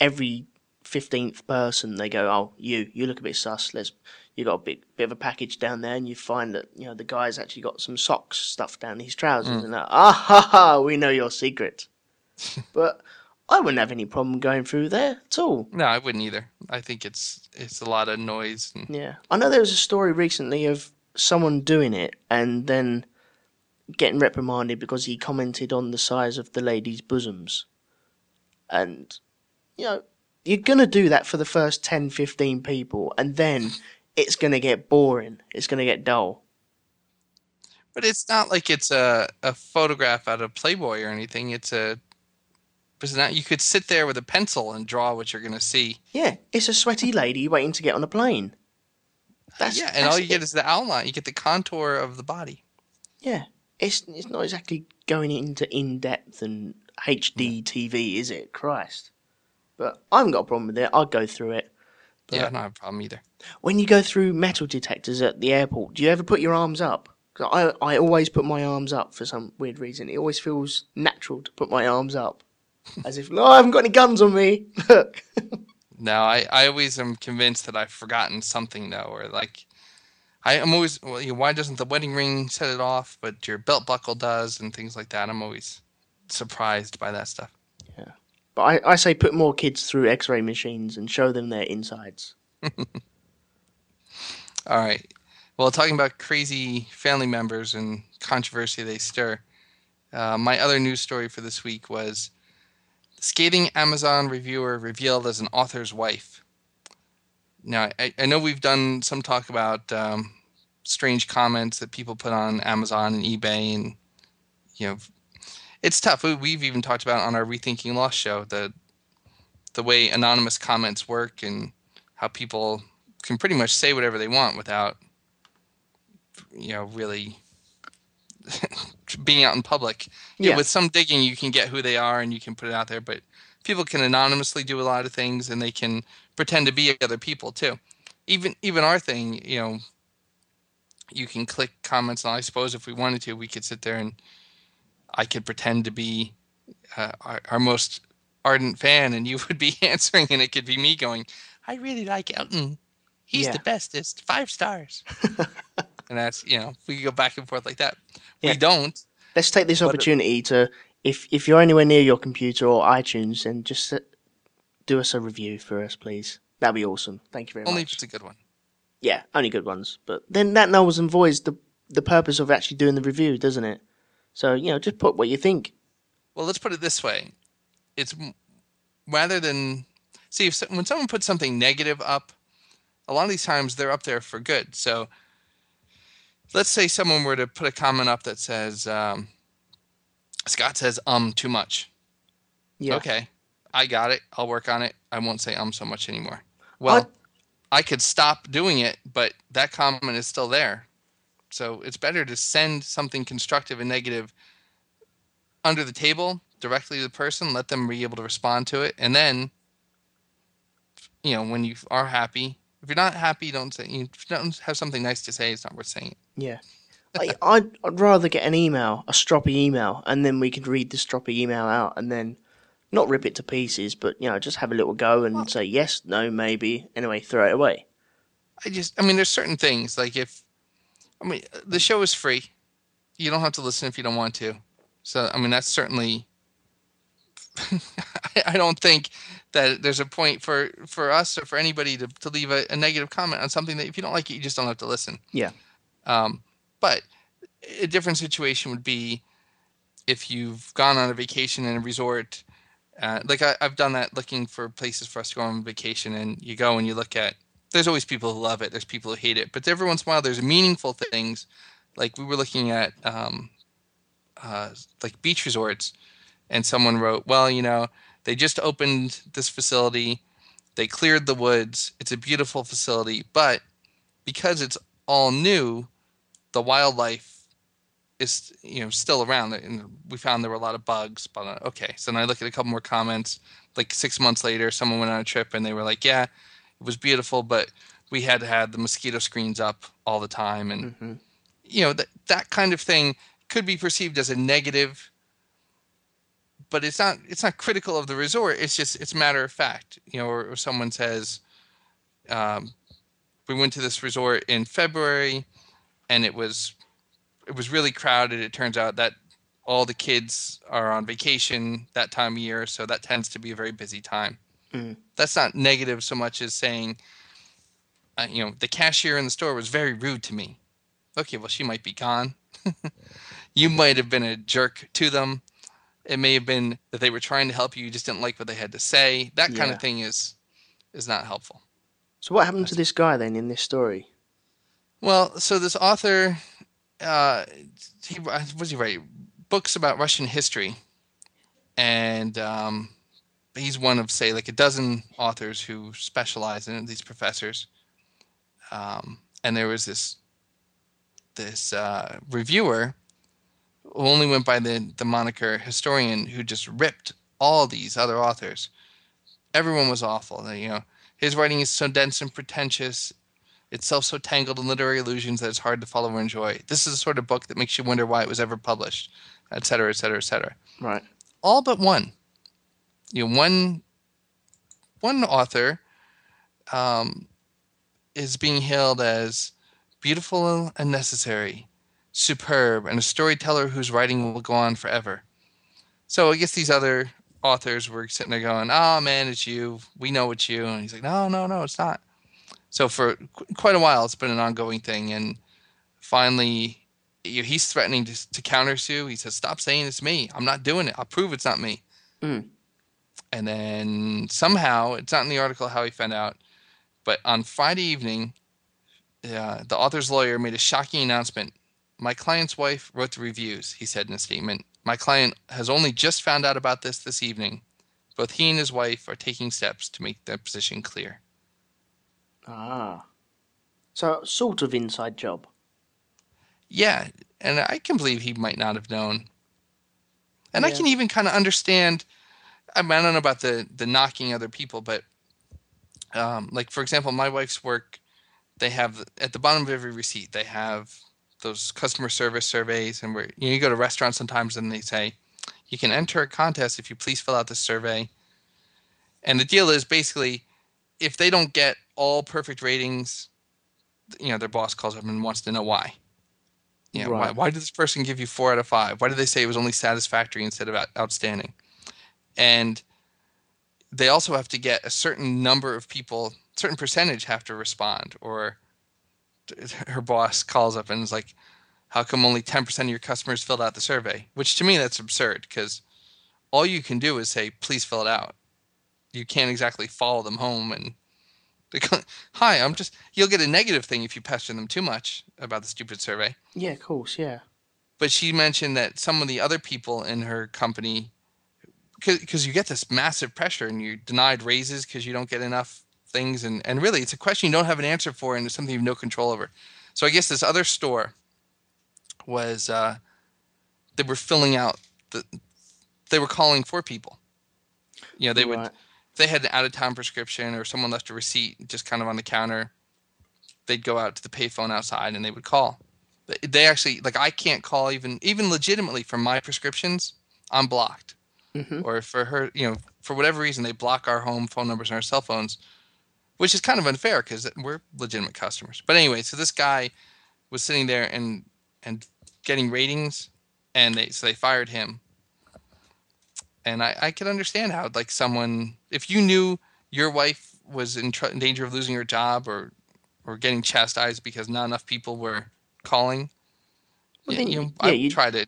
every fifteenth person. They go, "Oh, you, you look a bit sus. Let's." You got a bit bit of a package down there, and you find that you know the guy's actually got some socks stuffed down his trousers, and that, ah ha ha, we know your secret. [laughs] but I wouldn't have any problem going through there at all. No, I wouldn't either. I think it's it's a lot of noise. And, Yeah, I know there was a story recently of someone doing it and then getting reprimanded because he commented on the size of the lady's bosoms. And, you know, you're going to do that for the first 10, 15 people, and then it's going to get boring. It's going to get dull. but it's not like it's a a photograph out of Playboy or anything. It's a it's not. You could sit there with a pencil and draw what you're going to see. Yeah, it's a sweaty lady waiting to get on a plane. That's, yeah, and all that's you get is the outline. You get the contour of the body. Yeah, it's it's not exactly going into in depth and HD TV, is it? Christ. But I haven't got a problem with it. I'd go through it. Yeah, I don't have a problem either. When you go through metal detectors at the airport, do you ever put your arms up? 'Cause I I always put my arms up for some weird reason. It always feels natural to put my arms up, [laughs] as if no, I haven't got any guns on me. [laughs] Look. No, I, I always am convinced that I've forgotten something though, or like I am always well, you know, why doesn't the wedding ring set it off, but your belt buckle does, and things like that. I'm always surprised by that stuff. But I, I say put more kids through X-ray machines and show them their insides. [laughs] All right. Well, talking about crazy family members and controversy they stir, uh, my other news story for this week was the scathing Amazon reviewer revealed as an author's wife. Now, I, I know we've done some talk about um, strange comments that people put on Amazon and eBay, and you know, it's tough. We, we've even talked about on our Rethinking Lost show the the way anonymous comments work and how people can pretty much say whatever they want without you know really [laughs] being out in public yeah. Yeah. with some digging you can get who they are and you can put it out there but people can anonymously do a lot of things and they can pretend to be other people too even even our thing you know you can click comments and i suppose if we wanted to we could sit there and i could pretend to be uh, our, our most ardent fan and you [laughs] would be answering and it could be me going i really like elton he's Yeah. the bestest five stars [laughs] and that's you know we could go back and forth like that Yeah. we don't Let's take this But- opportunity to, if if you're anywhere near your computer or iTunes, then just uh, do us a review for us, please. That'd be awesome. Thank you very much. only if much. it's a good one Yeah, only good ones. But then that nulls and voids the the purpose of actually doing the review, doesn't it? So you know, just put what you think. Well, let's put it this way: it's rather than see if when someone puts something negative up, a lot of these times they're up there for good. So, let's say someone were to put a comment up that says, um, "Scott says um too much." Yeah. Okay, I got it. I'll work on it. I won't say um so much anymore. Well, I could stop doing it, but that comment is still there. So it's better to send something constructive and negative under the table directly to the person, let them be able to respond to it, and then, you know, when you are happy, if you're not happy, don't say. You don't have something nice to say. It's not worth saying. Yeah. I, [laughs] I'd, I'd rather get an email, a stroppy email, and then we could read the stroppy email out and then not rip it to pieces, but, you know, just have a little go and say yes, no, maybe. Anyway, throw it away. I just, I mean, there's certain things like if, I mean, the show is free. You don't have to listen if you don't want to. So, I mean, that's certainly. [laughs] I don't think that there's a point for for us or for anybody to, to leave a, a negative comment on something that if you don't like it, you just don't have to listen. Yeah. Um, but a different situation would be if you've gone on a vacation in a resort. Uh, like I, I've done that looking for places for us to go on vacation, and you go and you look at. There's always people who love it. There's people who hate it, but every once in a while, there's meaningful things. Like we were looking at, um, uh, like beach resorts, and someone wrote, "Well, you know, they just opened this facility. They cleared the woods. It's a beautiful facility, but because it's all new, the wildlife is you know still around and we found there were a lot of bugs but uh, okay so then i look at a couple more comments like six months later someone went on a trip and they were like yeah it was beautiful but we had to have the mosquito screens up all the time and hmm you know that that kind of thing could be perceived as a negative but it's not it's not critical of the resort. It's just it's matter of fact you know or, or someone says um, we went to this resort in february and it was it was really crowded. It turns out that all the kids are on vacation that time of year so that tends to be a very busy time Mm. that's not negative so much as saying uh, you know the cashier in the store was very rude to me. Okay well she might be gone. [laughs] You might have been a jerk to them. It may have been that they were trying to help you you just didn't like what they had to say. That kind of thing is is not helpful. So what happened to this guy then in this story? Well, so this author, uh, he what was he write? Books about Russian history, and um, he's one of say like a dozen authors who specialize in it. These professors, um, and there was this this uh, reviewer who only went by the the moniker historian who just ripped all these other authors. Everyone was awful. You know, his writing is so dense and pretentious itself so tangled in literary illusions that it's hard to follow or enjoy. This is the sort of book that makes you wonder why it was ever published, et cetera, et cetera, et cetera. Right. All but one. You know, one one author um, is being hailed as beautiful and necessary, superb, and a storyteller whose writing will go on forever. So I guess these other authors were sitting there going, "Oh man, it's you. We know it's you." And he's like, "No, no, no, it's not." So for qu- quite a while, it's been an ongoing thing, and finally, you know, he's threatening to, to counter sue. He says, "Stop saying it's me. I'm not doing it. I'll prove it's not me." Mm. And then somehow, it's not in the article how he found out, but on Friday evening, uh, the author's lawyer made a shocking announcement. My client's wife wrote the reviews, he said in a statement. My client has only just found out about this this evening. Both he and his wife are taking steps to make their position clear. Ah. So sort of inside job. Yeah, and I can believe he might not have known. And I can even kind of understand. I, mean, I don't know about the the knocking other people, but um, like for example, my wife's work, they have at the bottom of every receipt they have those customer service surveys, and where you, know, you go to restaurants sometimes and they say you can enter a contest if you please fill out this survey. And the deal is basically if they don't get all perfect ratings, you know, their boss calls up and wants to know why. You know, why, Right. why did this person give you four out of five? Why did they say it was only satisfactory instead of outstanding? And they also have to get a certain number of people, certain percentage have to respond. Or [laughs] her boss calls up and is like, "How come only ten percent of your customers filled out the survey?" Which to me that's absurd because all you can do is say, "Please fill it out." You can't exactly follow them home and [laughs] hi, I'm just. You'll get a negative thing if you pester them too much about the stupid survey. Yeah, of course, yeah. But she mentioned that some of the other people in her company, because you get this massive pressure and you're denied raises because you don't get enough things, and and really it's a question you don't have an answer for and it's something you have no control over. So I guess this other store was uh, they were filling out the, they were calling for people. You know, they would Right. if they had an out of town prescription or someone left a receipt just kind of on the counter, they'd go out to the payphone outside and they would call. They- They actually like I can't call even even legitimately for my prescriptions. I'm blocked. Mhm. Or for her, you know, for whatever reason they block our home phone numbers and our cell phones, which is kind of unfair because we're legitimate customers. But anyway, so this guy was sitting there and and getting ratings, and they so they fired him. and I, I can understand how like someone if you knew your wife was in, tr- in danger of losing her job or or getting chastised because not enough people were calling, Well, yeah, then you know, I yeah, would try to.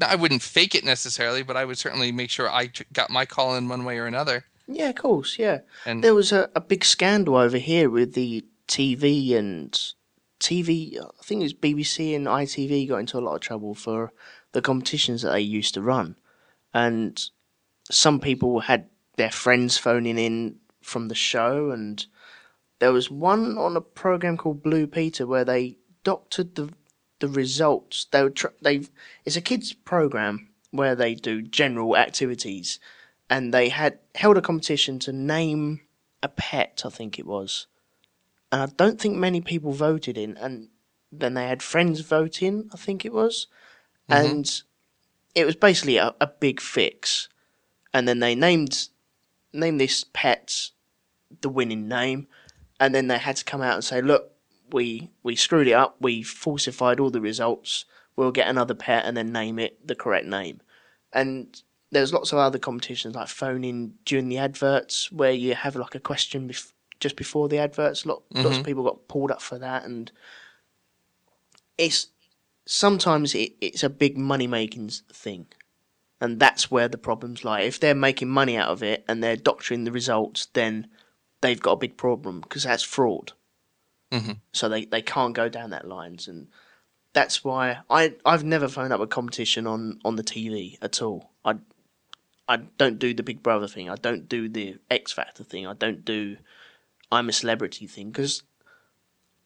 I wouldn't fake it necessarily, but I would certainly make sure I got my call in one way or another. Yeah, of course, yeah. And There was a, a big scandal over here with the TV and TV. I think it was BBC and ITV got into a lot of trouble for the competitions that they used to run, and some people had their friends phoning in from the show, and there was one on a program called Blue Peter where they doctored the the results. They were tr- they it's a kids program where they do general activities and they had held a competition to name a pet, I think it was. And I don't think many people voted in, and then they had friends vote in, I think it was. Mm-hmm. And it was basically a, a big fix. And then they named named this pet the winning name, and then they had to come out and say, look, we we screwed it up, we falsified all the results, we'll get another pet and then name it the correct name. And there's lots of other competitions like phoning during the adverts where you have like a question bef- just before the adverts. Lot, Lots of mm-hmm. people got pulled up for that, and it's sometimes it, it's a big money making thing, and that's where the problems lie. If they're making money out of it and they're doctoring the results, then they've got a big problem because that's fraud. Mhm. So they, they can't go down that lines, and that's why I I've never phoned up a competition on, on the TV at all. I I don't do the Big Brother thing. I don't do the X Factor thing. I don't do I'm a celebrity thing because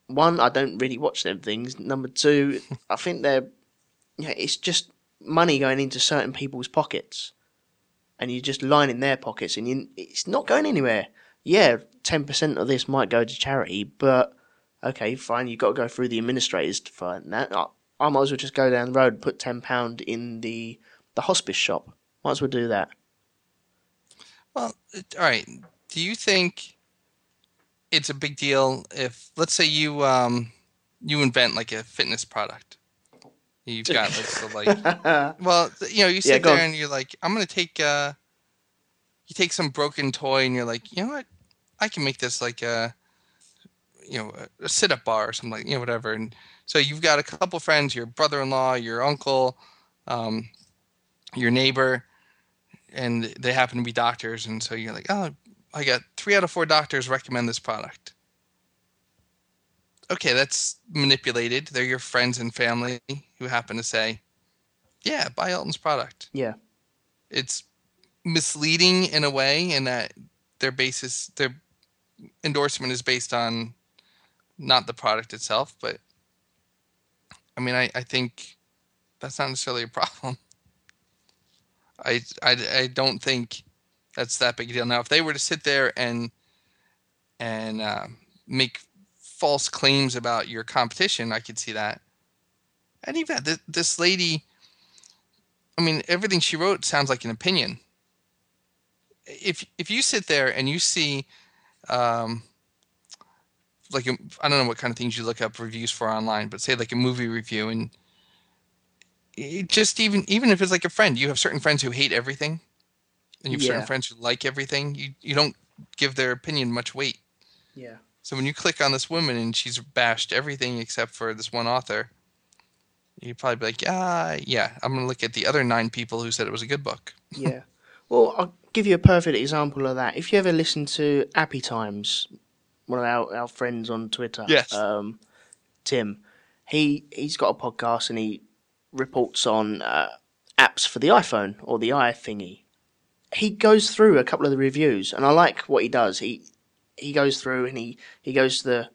one, I don't really watch them things. Number two, [laughs] I think they're yeah, it's just money going into certain people's pockets, and you're just lining their pockets, and you, it's not going anywhere. Yeah, ten percent of this might go to charity, but okay, fine. You've got to go through the administrators to find that. I, I might as well just go down the road and put ten pound in the the hospice shop. Might as well do that. Well, all right. Do you think it's a big deal if, let's say, you um, you invent like a fitness product? You've got like, so [laughs] like, well, you know, you sit go there on. and you're like, I'm gonna take, uh, you take some broken toy and you're like, you know what, I can make this like a, you know, a, a sit-up bar or something like, you know, whatever. And so you've got a couple friends, your brother-in-law, your uncle, um, your neighbor, and they happen to be doctors, and so you're like, oh, I got three out of four doctors recommend this product. Okay, that's manipulated. They're your friends and family who happen to say, yeah, buy Elton's product. Yeah, It's misleading in a way, in that their basis, their endorsement is based on not the product itself, but I mean, I, I think that's not necessarily a problem. [laughs] I, I, I don't think that's that big a deal. Now, if they were to sit there and and uh, make false claims about your competition, I could see that. And even this, this lady, I mean, everything she wrote sounds like an opinion. If if you sit there and you see, um, like a, I don't know what kind of things you look up reviews for online, but say like a movie review and it just even even if it's like a friend, you have certain friends who hate everything, and you have Yeah. certain friends who like everything. You you don't give their opinion much weight. yeah, So when you click on this woman and she's bashed everything except for this one author, you'd probably be like, ah, yeah, I'm gonna look at the other nine people who said it was a good book. yeah. Well, I'll give you a perfect example of that. If you ever listen to Appy Times, one of our, our friends on Twitter, Yes. um, Tim, he he's got a podcast and he reports on uh, apps for the iPhone or the i thingy. He goes through a couple of the reviews, and I like what he does. He he goes through and he, he goes to the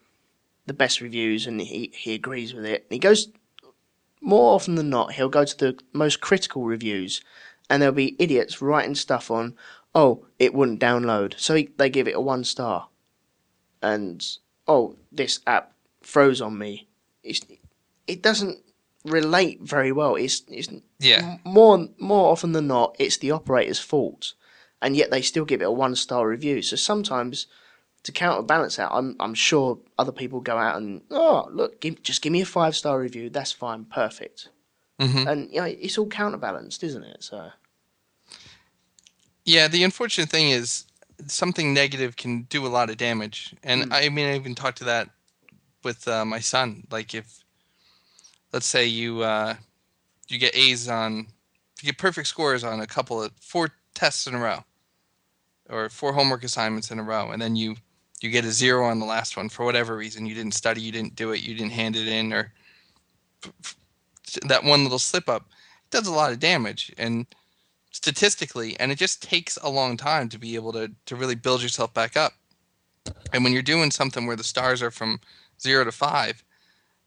the best reviews and he, he agrees with it. He goes more often than not, he'll go to the most critical reviews, and there'll be idiots writing stuff on, oh, it wouldn't download, so he, they give it a one star, and oh, this app froze on me. It's, it doesn't relate very well. It's it's Yeah, more more often than not, it's the operator's fault, and yet they still give it a one star review. So sometimes, to counterbalance that, I'm I'm sure other people go out and oh look, give, just give me a five star review. That's fine, perfect. Mhm. And you know, it's all counterbalanced, isn't it? So Yeah, the unfortunate thing is something negative can do a lot of damage, and Hmm. I mean I even talked to that with uh, my son. Like if, let's say you uh, you get A's on, you get perfect scores on a couple of four tests in a row, or four homework assignments in a row, and then you you get a zero on the last one for whatever reason. You didn't study, you didn't do it, you didn't hand it in, or that one little slip up it does a lot of damage and statistically and it just takes a long time to be able to to really build yourself back up. And when you're doing something where the stars are from zero to five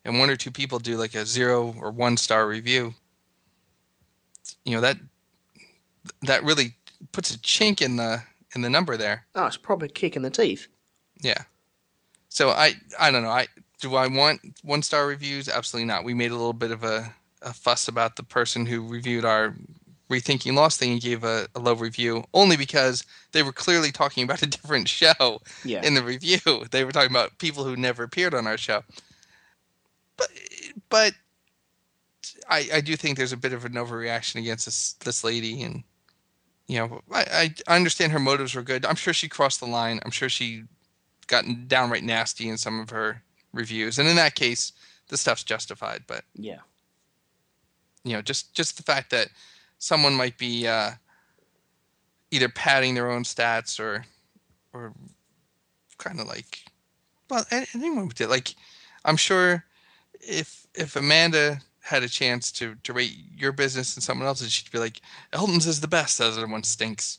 and one or two people do like a zero or one star review you know that that really puts a chink in the in the number there. Oh, it's a proper kick in the teeth. yeah. So i i don't know. I do i want one star reviews? Absolutely not. We made a little bit of a, a fuss about the person who reviewed our rethinking lost thing and gave a, a low review only because they were clearly talking about a [laughs] different show Yeah. in the review. [laughs] They were talking about people who never appeared on our show. But but i i do think there's a bit of an overreaction against this this lady and you know i i understand her motives were good. I'm sure she crossed the line. I'm sure she got downright nasty in some of her reviews. And in that case the stuff's justified. But yeah. you know just just the fact that someone might be uh, either padding their own stats or or kind of like well anyone would do like i'm sure if if amanda had a chance to to rate your business and someone else's she'd be like elton's is the best the other one stinks.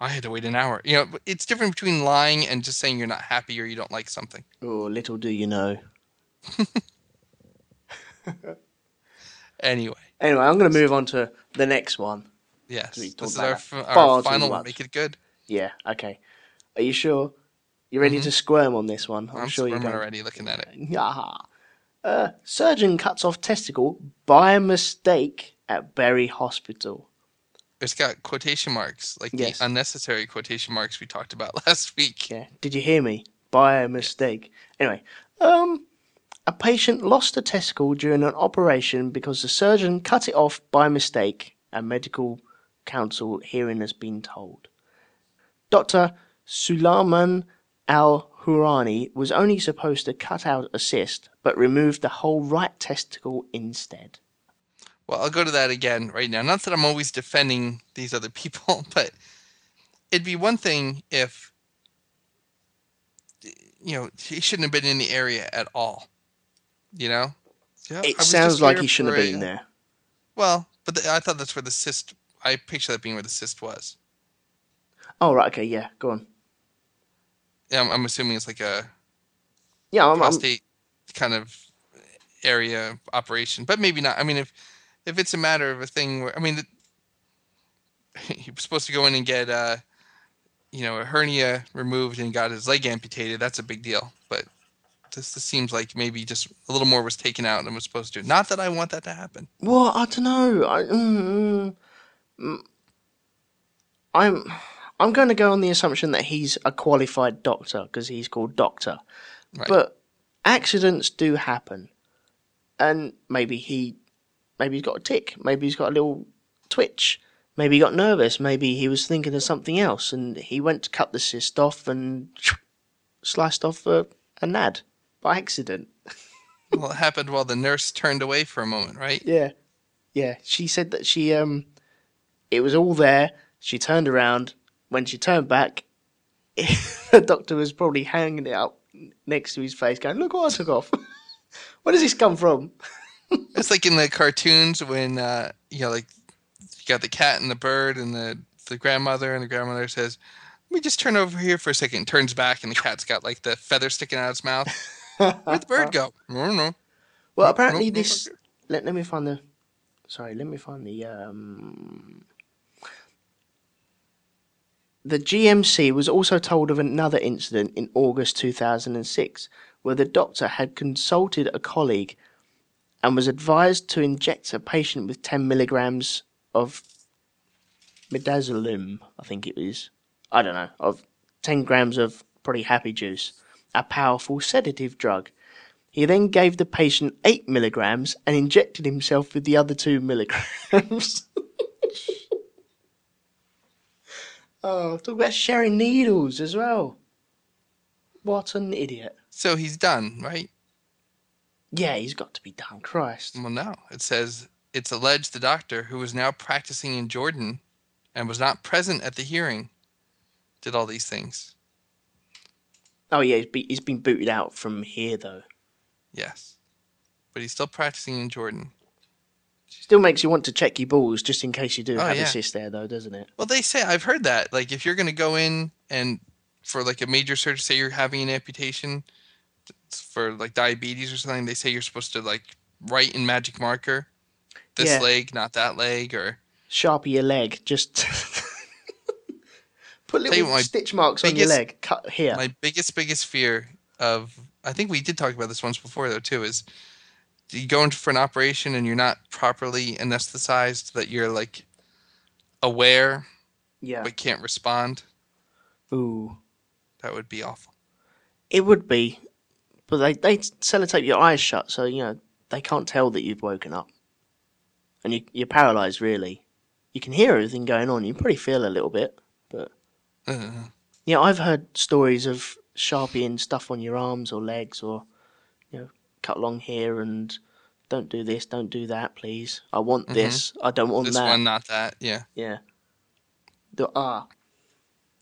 I had to wait an hour. You know it's different between lying and just saying you're not happy or you don't like something. Oh, little do you know. [laughs] anyway Anyway, I'm going to move on to the next one. yes this is our, f- our final one make it good Yeah. Okay. Are you sure? You ready to squirm on this one? I'm, Mm-hmm. i'm, sure you're already looking at it [laughs] Yaha. Uh, surgeon cuts off testicle by mistake at Bury Hospital. It's got quotation marks, like Yes. the unnecessary quotation marks we talked about [laughs] last week. Yeah. Did you hear me? By mistake. Anyway, um, a patient lost a testicle during an operation because the surgeon cut it off by mistake. A medical council hearing has been told. Dr. Sulaiman Al Hurani was only supposed to cut out a cyst, but removed the whole right testicle instead. Well, I'll go to that again right now. Not that I'm always defending these other people, [laughs] but it'd be one thing if you know he shouldn't have been in the area at all. You know, Yeah, It was sounds like he shouldn't have been there. Well, but the, I thought that's where the cyst. I picture that being where the cyst was. Oh, right, okay, yeah, go on. Yeah, I'm, I'm assuming it's like a Yeah, I'm, I'm, prostate kind of area operation, but maybe not. I mean, if if it's a matter of a thing where I mean, the, [laughs] he was supposed to go in and get uh, you know, a hernia removed and got his leg amputated. That's a big deal, but this, this seems like maybe just a little more was taken out than was supposed to. Not that I want that to happen. Well, I don't know. I, mm, mm, I'm I'm going to go on the assumption that he's a qualified doctor because he's called doctor. Right. But accidents do happen, and maybe he maybe he's got a tick. Maybe he's got a little twitch. Maybe he got nervous. Maybe he was thinking of something else, and he went to cut the cyst off and sliced off a, a nad by accident. [laughs] well, it happened while the nurse turned away for a moment, right? Yeah, yeah. She said that she um, it was all there. She turned around. When she turned back, [laughs] the doctor was probably hanging it up next to his face, going, "Look what I took off. [laughs] Where does this come from?" It's like in the cartoons when uh, you know, like you got the cat and the bird and the the grandmother, and the grandmother says, "Let me just turn over here for a second. Turns back, and the cat's got like the feather sticking out of its mouth. Where'd the bird [laughs] go? I don't know. Well, apparently this. Let, let me find the. Sorry, let me find the. Um, the GMC was also told of another incident in August 2006 where the doctor had consulted a colleague and was advised to inject a patient with 10 milligrams of midazolam, I think it is. I don't know, of 10 grams of probably happy juice, a powerful sedative drug. He then gave the patient 8 milligrams and injected himself with the other 2 milligrams. [laughs] Oh, talk about sharing needles as well. What an idiot. So he's done, right? Yeah, he's got to be done. Christ. Well, no. It says it's alleged the doctor, who was now practicing in Jordan and was not present at the hearing, did all these things. Oh yeah, he's, be, he's been booted out from here though. Yes. But he's still practicing in Jordan. Still makes you want to check your balls just in case you do Oh, have yeah. a cyst there though, doesn't it? Well, they say, I've heard that. Like, if you're going to go in and for like a major surgery, say you're having an amputation for like diabetes or something, they say you're supposed to like write in magic marker this Yeah. leg, not that leg, or Sharpie your leg, just [laughs] put little what, stitch marks on your biggest- leg. Cut here. my biggest biggest fear of i think we did talk about this once before though too is you go in for an operation and you're not properly anesthetized that you're like aware yeah. but can't respond Ooh. that would be awful It would be, but they they sellotape your eyes shut, so you know they can't tell that you've woken up, and you, you're paralysed. Really, you can hear everything going on. You probably feel a little bit, uh, yeah, I've heard stories of sharpieing stuff on your arms or legs, or you know, cut long hair and don't do this, don't do that, please. I want Mhm. this. I don't want this that. one not that yeah Yeah. The ah,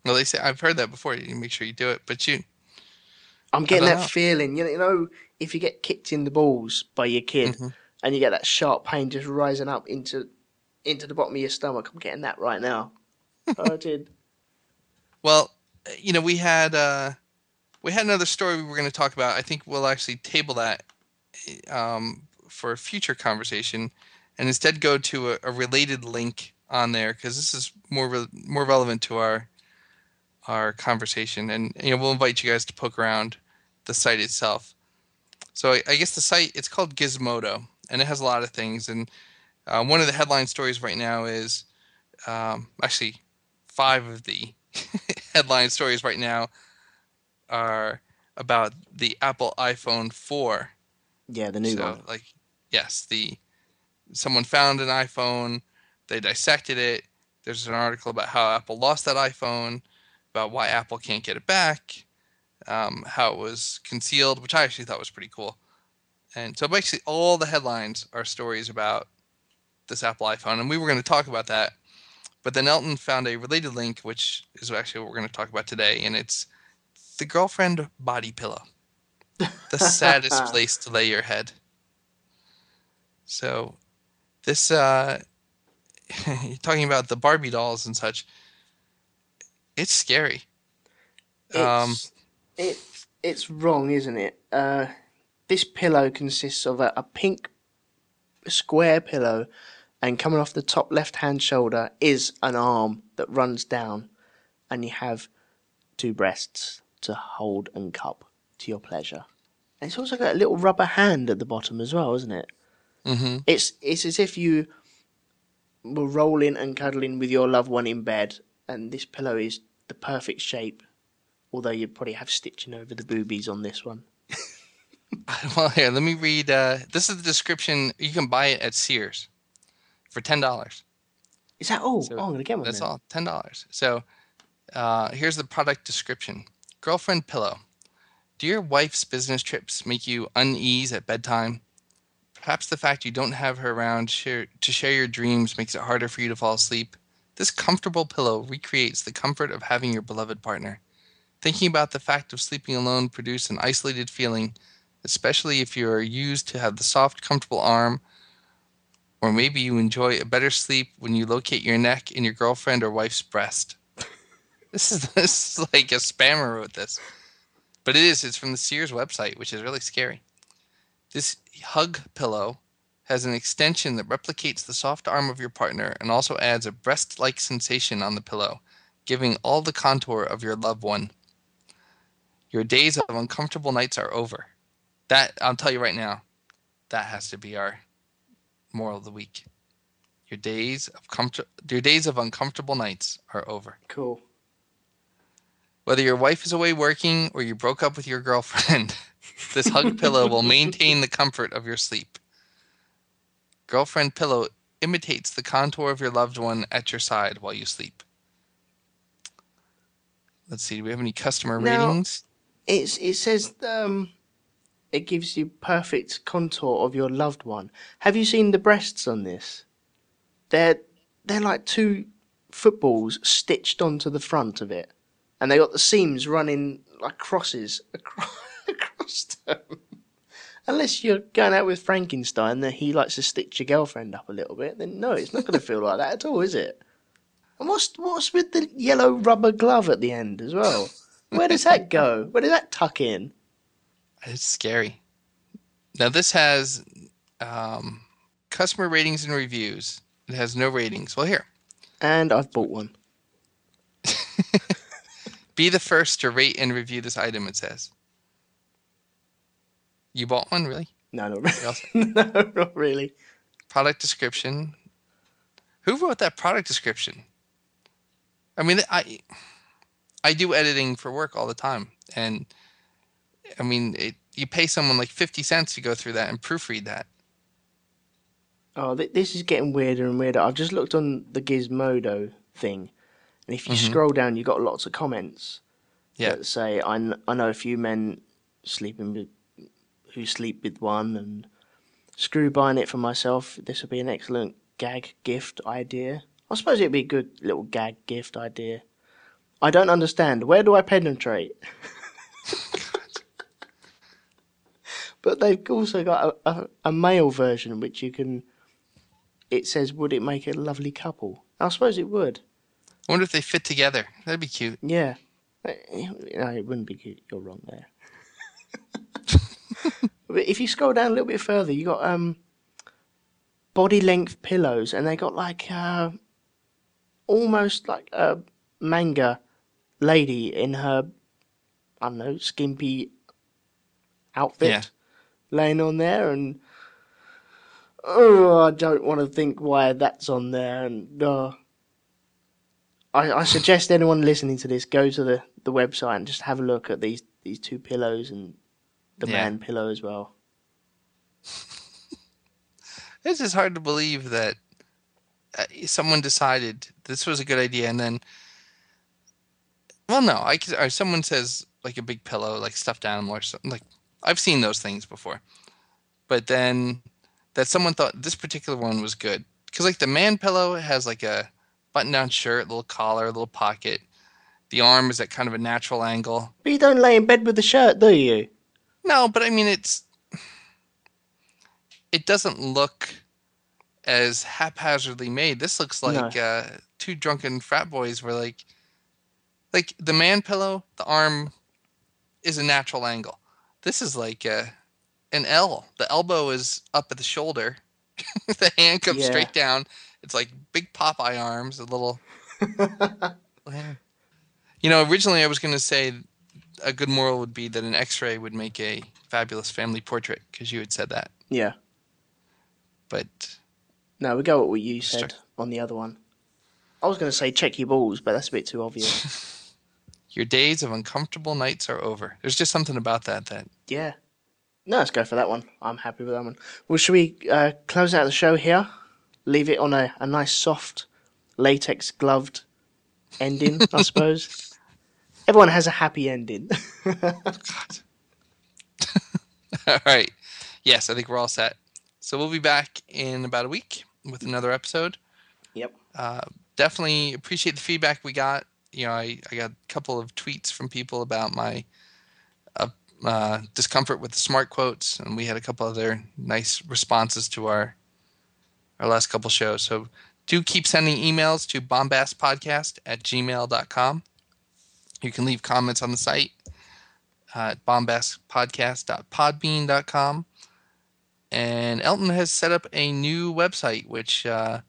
well they say i've heard that before you make sure you do it but you I'm getting that know. feeling. You know, if you get kicked in the balls by your kid, Mhm. and you get that sharp pain just rising up into into the bottom of your stomach. I'm getting that right now. oh, [laughs] I did. Well you know we had uh we had another story we were going to talk about. I think we'll actually table that um, for a future conversation and instead go to a, a related link on there because this is more re- more relevant to our our conversation and you know we'll invite you guys to poke around the site itself. So i, I guess the site it's called gizmodo and it has a lot of things and uh, one of the headline stories right now is um, actually five of the [laughs] headline stories right now are about the apple iphone 4 Yeah, the new so, one. like, yes, the someone found an iPhone, they dissected it. There's an article about how Apple lost that iPhone, about why Apple can't get it back, um, how it was concealed, which I actually thought was pretty cool. And so basically, all the headlines are stories about this Apple iPhone, and we were going to talk about that. But then Elton found a related link, which is actually what we're going to talk about today, and it's the girlfriend body pillow the saddest [laughs] place to lay your head. So, this uh, you're [laughs] talking about the Barbie dolls and such. It's scary. Um, It's, it, it's wrong, isn't it? Uh, this pillow consists of a, a pink square pillow, and coming off the top left hand shoulder is an arm that runs down, and you have two breasts to hold and cup to your pleasure. And it's also got a little rubber hand at the bottom as well, isn't it? hmm It's it's as if you were rolling and cuddling with your loved one in bed, and this pillow is the perfect shape. Although you'd probably have stitching over the boobies on this one. [laughs] Well, here, let me read. Uh, this is the description. You can buy it at Sears for ten dollars. Is that all? So oh, I'm gonna get one. That's then. all, ten dollars. So, uh, here's the product description: Girlfriend pillow. Do your wife's business trips make you unease at bedtime? Perhaps the fact you don't have her around share, to share your dreams makes it harder for you to fall asleep. This comfortable pillow recreates the comfort of having your beloved partner. Thinking about the fact of sleeping alone produces an isolated feeling, especially if you are used to have the soft, comfortable arm or maybe you enjoy a better sleep when you locate your neck in your girlfriend or wife's breast. [laughs] This is this is like a spammer wrote this, but it is. It's from the Sears website, which is really scary. This hug pillow has an extension that replicates the soft arm of your partner and also adds a breast-like sensation on the pillow, giving all the contour of your loved one. Your days of uncomfortable nights are over. That I'll tell you right now. That has to be our moral of the week. Your days of comfort, your days of uncomfortable nights are over. Cool. Whether your wife is away working or you broke up with your girlfriend, [laughs] this hug pillow will maintain the comfort of your sleep. Girlfriend pillow imitates the contour of your loved one at your side while you sleep. let's see. Do we have any customer Now- ratings? It's it says um, it gives you perfect contour of your loved one. Have you seen the breasts on this? They're they're like two footballs stitched onto the front of it, and they got the seams running like crosses across, [laughs] across them. Unless you're going out with Frankenstein, that he likes to stitch your girlfriend up a little bit, then no, it's not going to feel like that at all, is it? And what's what's with the yellow rubber glove at the end as well? Where does that go? Where does that tuck in? It's scary. Now this has um, customer ratings and reviews. It has no ratings. Well, here, And I've bought one. [laughs] be the first to rate and review this item. It says. You bought one, really? No, not really. [laughs] no, not really. Product description. Who wrote that product description? I mean, I I do editing for work all the time, and I mean, it, you pay someone like fifty cents to go through that and proofread that. Oh, th- this is getting weirder and weirder. I've just looked on the Gizmodo thing, and if you Mhm. scroll down, you've got lots of comments Yeah. that say, I, kn- "I know a few men sleeping with who sleep with one, and screw buying it for myself. This would be an excellent gag gift idea. I suppose it'd be a good little gag gift idea. I don't understand. Where do I penetrate? [laughs] but they've also got a, a, a male version which you can. It says, "Would it make a lovely couple?" I suppose it would. I wonder if they fit together. That'd be cute. Yeah. Uh, No, it wouldn't be cute. You're wrong there. [laughs] but if you scroll down a little bit further, you got um body length pillows, and they got like uh, almost like a manga lady in her I don't know skimpy outfit Yeah. Laying on there, and oh, I don't want to think why that's on there, and uh, I, I suggest anyone listening to this go to the, the website and just have a look at these these two pillows and the Yeah. man pillow as well. [laughs] It's just hard to believe that uh, someone decided this was a good idea, and then, well, no, I or someone says like a big pillow, like stuffed animal or something. Like I've seen those things before, but then that someone thought this particular one was good because like the man pillow has like a button-down shirt, little collar, little pocket. The arm is at kind of a natural angle. But you don't lay in bed with the shirt, do you? No, but I mean it's it doesn't look as haphazardly made. This looks like uh, two drunken frat boys were like like the man pillow, the arm is a natural angle. This is like uh, an L. The elbow is up at the shoulder. [laughs] the hand comes Yeah. straight down. It's like big Popeye arms, a little [laughs] You know, originally I was going to say a good moral would be that an X-ray would make a fabulous family portrait because you had said that. Yeah. But No, we go with what you said on the other one. I was going to say check your balls, but that's a bit too obvious. [laughs] your days of uncomfortable nights are over. There's just something about that that yeah. No, let's go for that one. I'm happy with that one. Well, should we uh, close out the show here? Leave it on a, a nice soft latex gloved ending, I [laughs] suppose. Everyone has a happy ending. [laughs] God. [laughs] all right. Yes, I think we're all set. So we'll be back in about a week with another episode. yep. Uh, definitely appreciate the feedback we got. You know, I, I got a couple of tweets from people about my uh, uh, discomfort with the smart quotes, and we had a couple other nice responses to our our last couple shows. So do keep sending emails to bombastpodcast at gmail.com. You can leave comments on the site uh, at bombastpodcast.podbean.com. And Elton has set up a new website, which uh,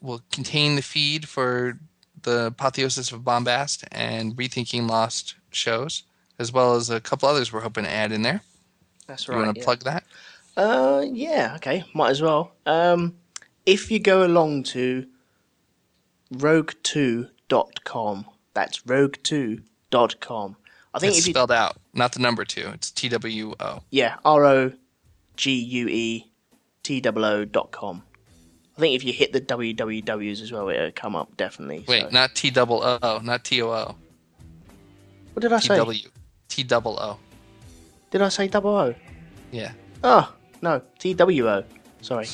will contain the feed for the Apotheosis of Bombast and Rethinking Lost shows, as well as a couple others we're hoping to add in there. That's right. You want to yeah. plug that? Uh, yeah, okay, might as well. Um, if you go along to rogue2.com, that's rogue2.com. I think It's spelled out, not the number two. It's T W O. yeah, R O G U E T O O dot com. I think if you hit the wwws as well, it'll come up definitely. Wait, so- not T double O, not T O O. What did I say? TW. T double O. Did I say double O? Yeah. Oh no, T W O. Sorry.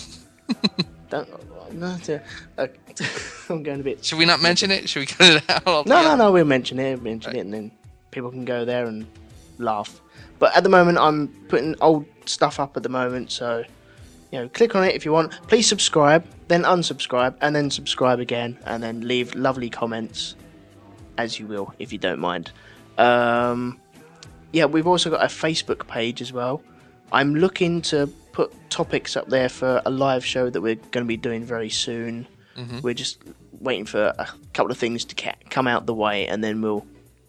[laughs] Don't. No, uh, [laughs] I'm going a bit. Should we not mention it? Should we [laughs] cut it out? No, altogether? no, no. We'll mention it. Mention it, and then people can go there and laugh. But at the moment, I'm putting old stuff up at the moment, so you know, click on it if you want. Please subscribe, then unsubscribe, and then subscribe again, and then leave lovely comments, as you will, if you don't mind. Um, yeah, we've also got a Facebook page as well. I'm looking to put topics up there for a live show that we're going to be doing very soon. We're just waiting for a couple of things to ca- come out the way, and then we'll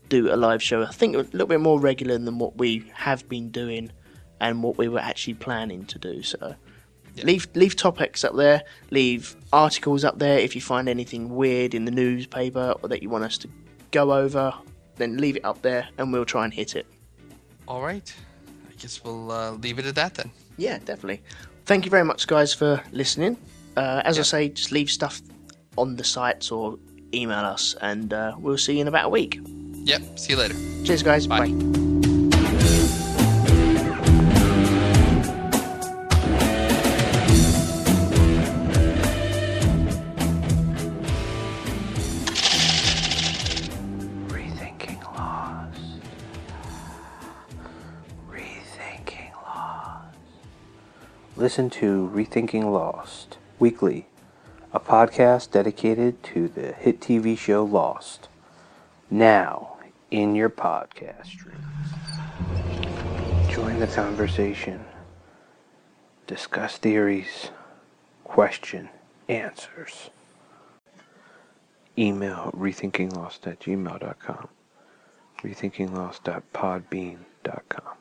do a live show. I think a little bit more regular than what we have been doing and what we were actually planning to do. So leave leave topics up there, leave articles up there if you find anything weird in the newspaper or that you want us to go over. Then leave it up there, and we'll try and hit it. All right. I guess we'll uh, leave it at that then. Yeah, definitely. Thank you very much, guys, for listening. Uh, as I say, just leave stuff on the sites or email us, and uh, we'll see you in about a week. Yep. See you later. Cheers, guys. Bye. Bye. Listen to Rethinking Lost weekly, a podcast dedicated to the hit TV show Lost. Now, in your podcast stream. Join the conversation. Discuss theories. Question answers email rethinkinglost at gmail.com rethinkinglost.podbean.com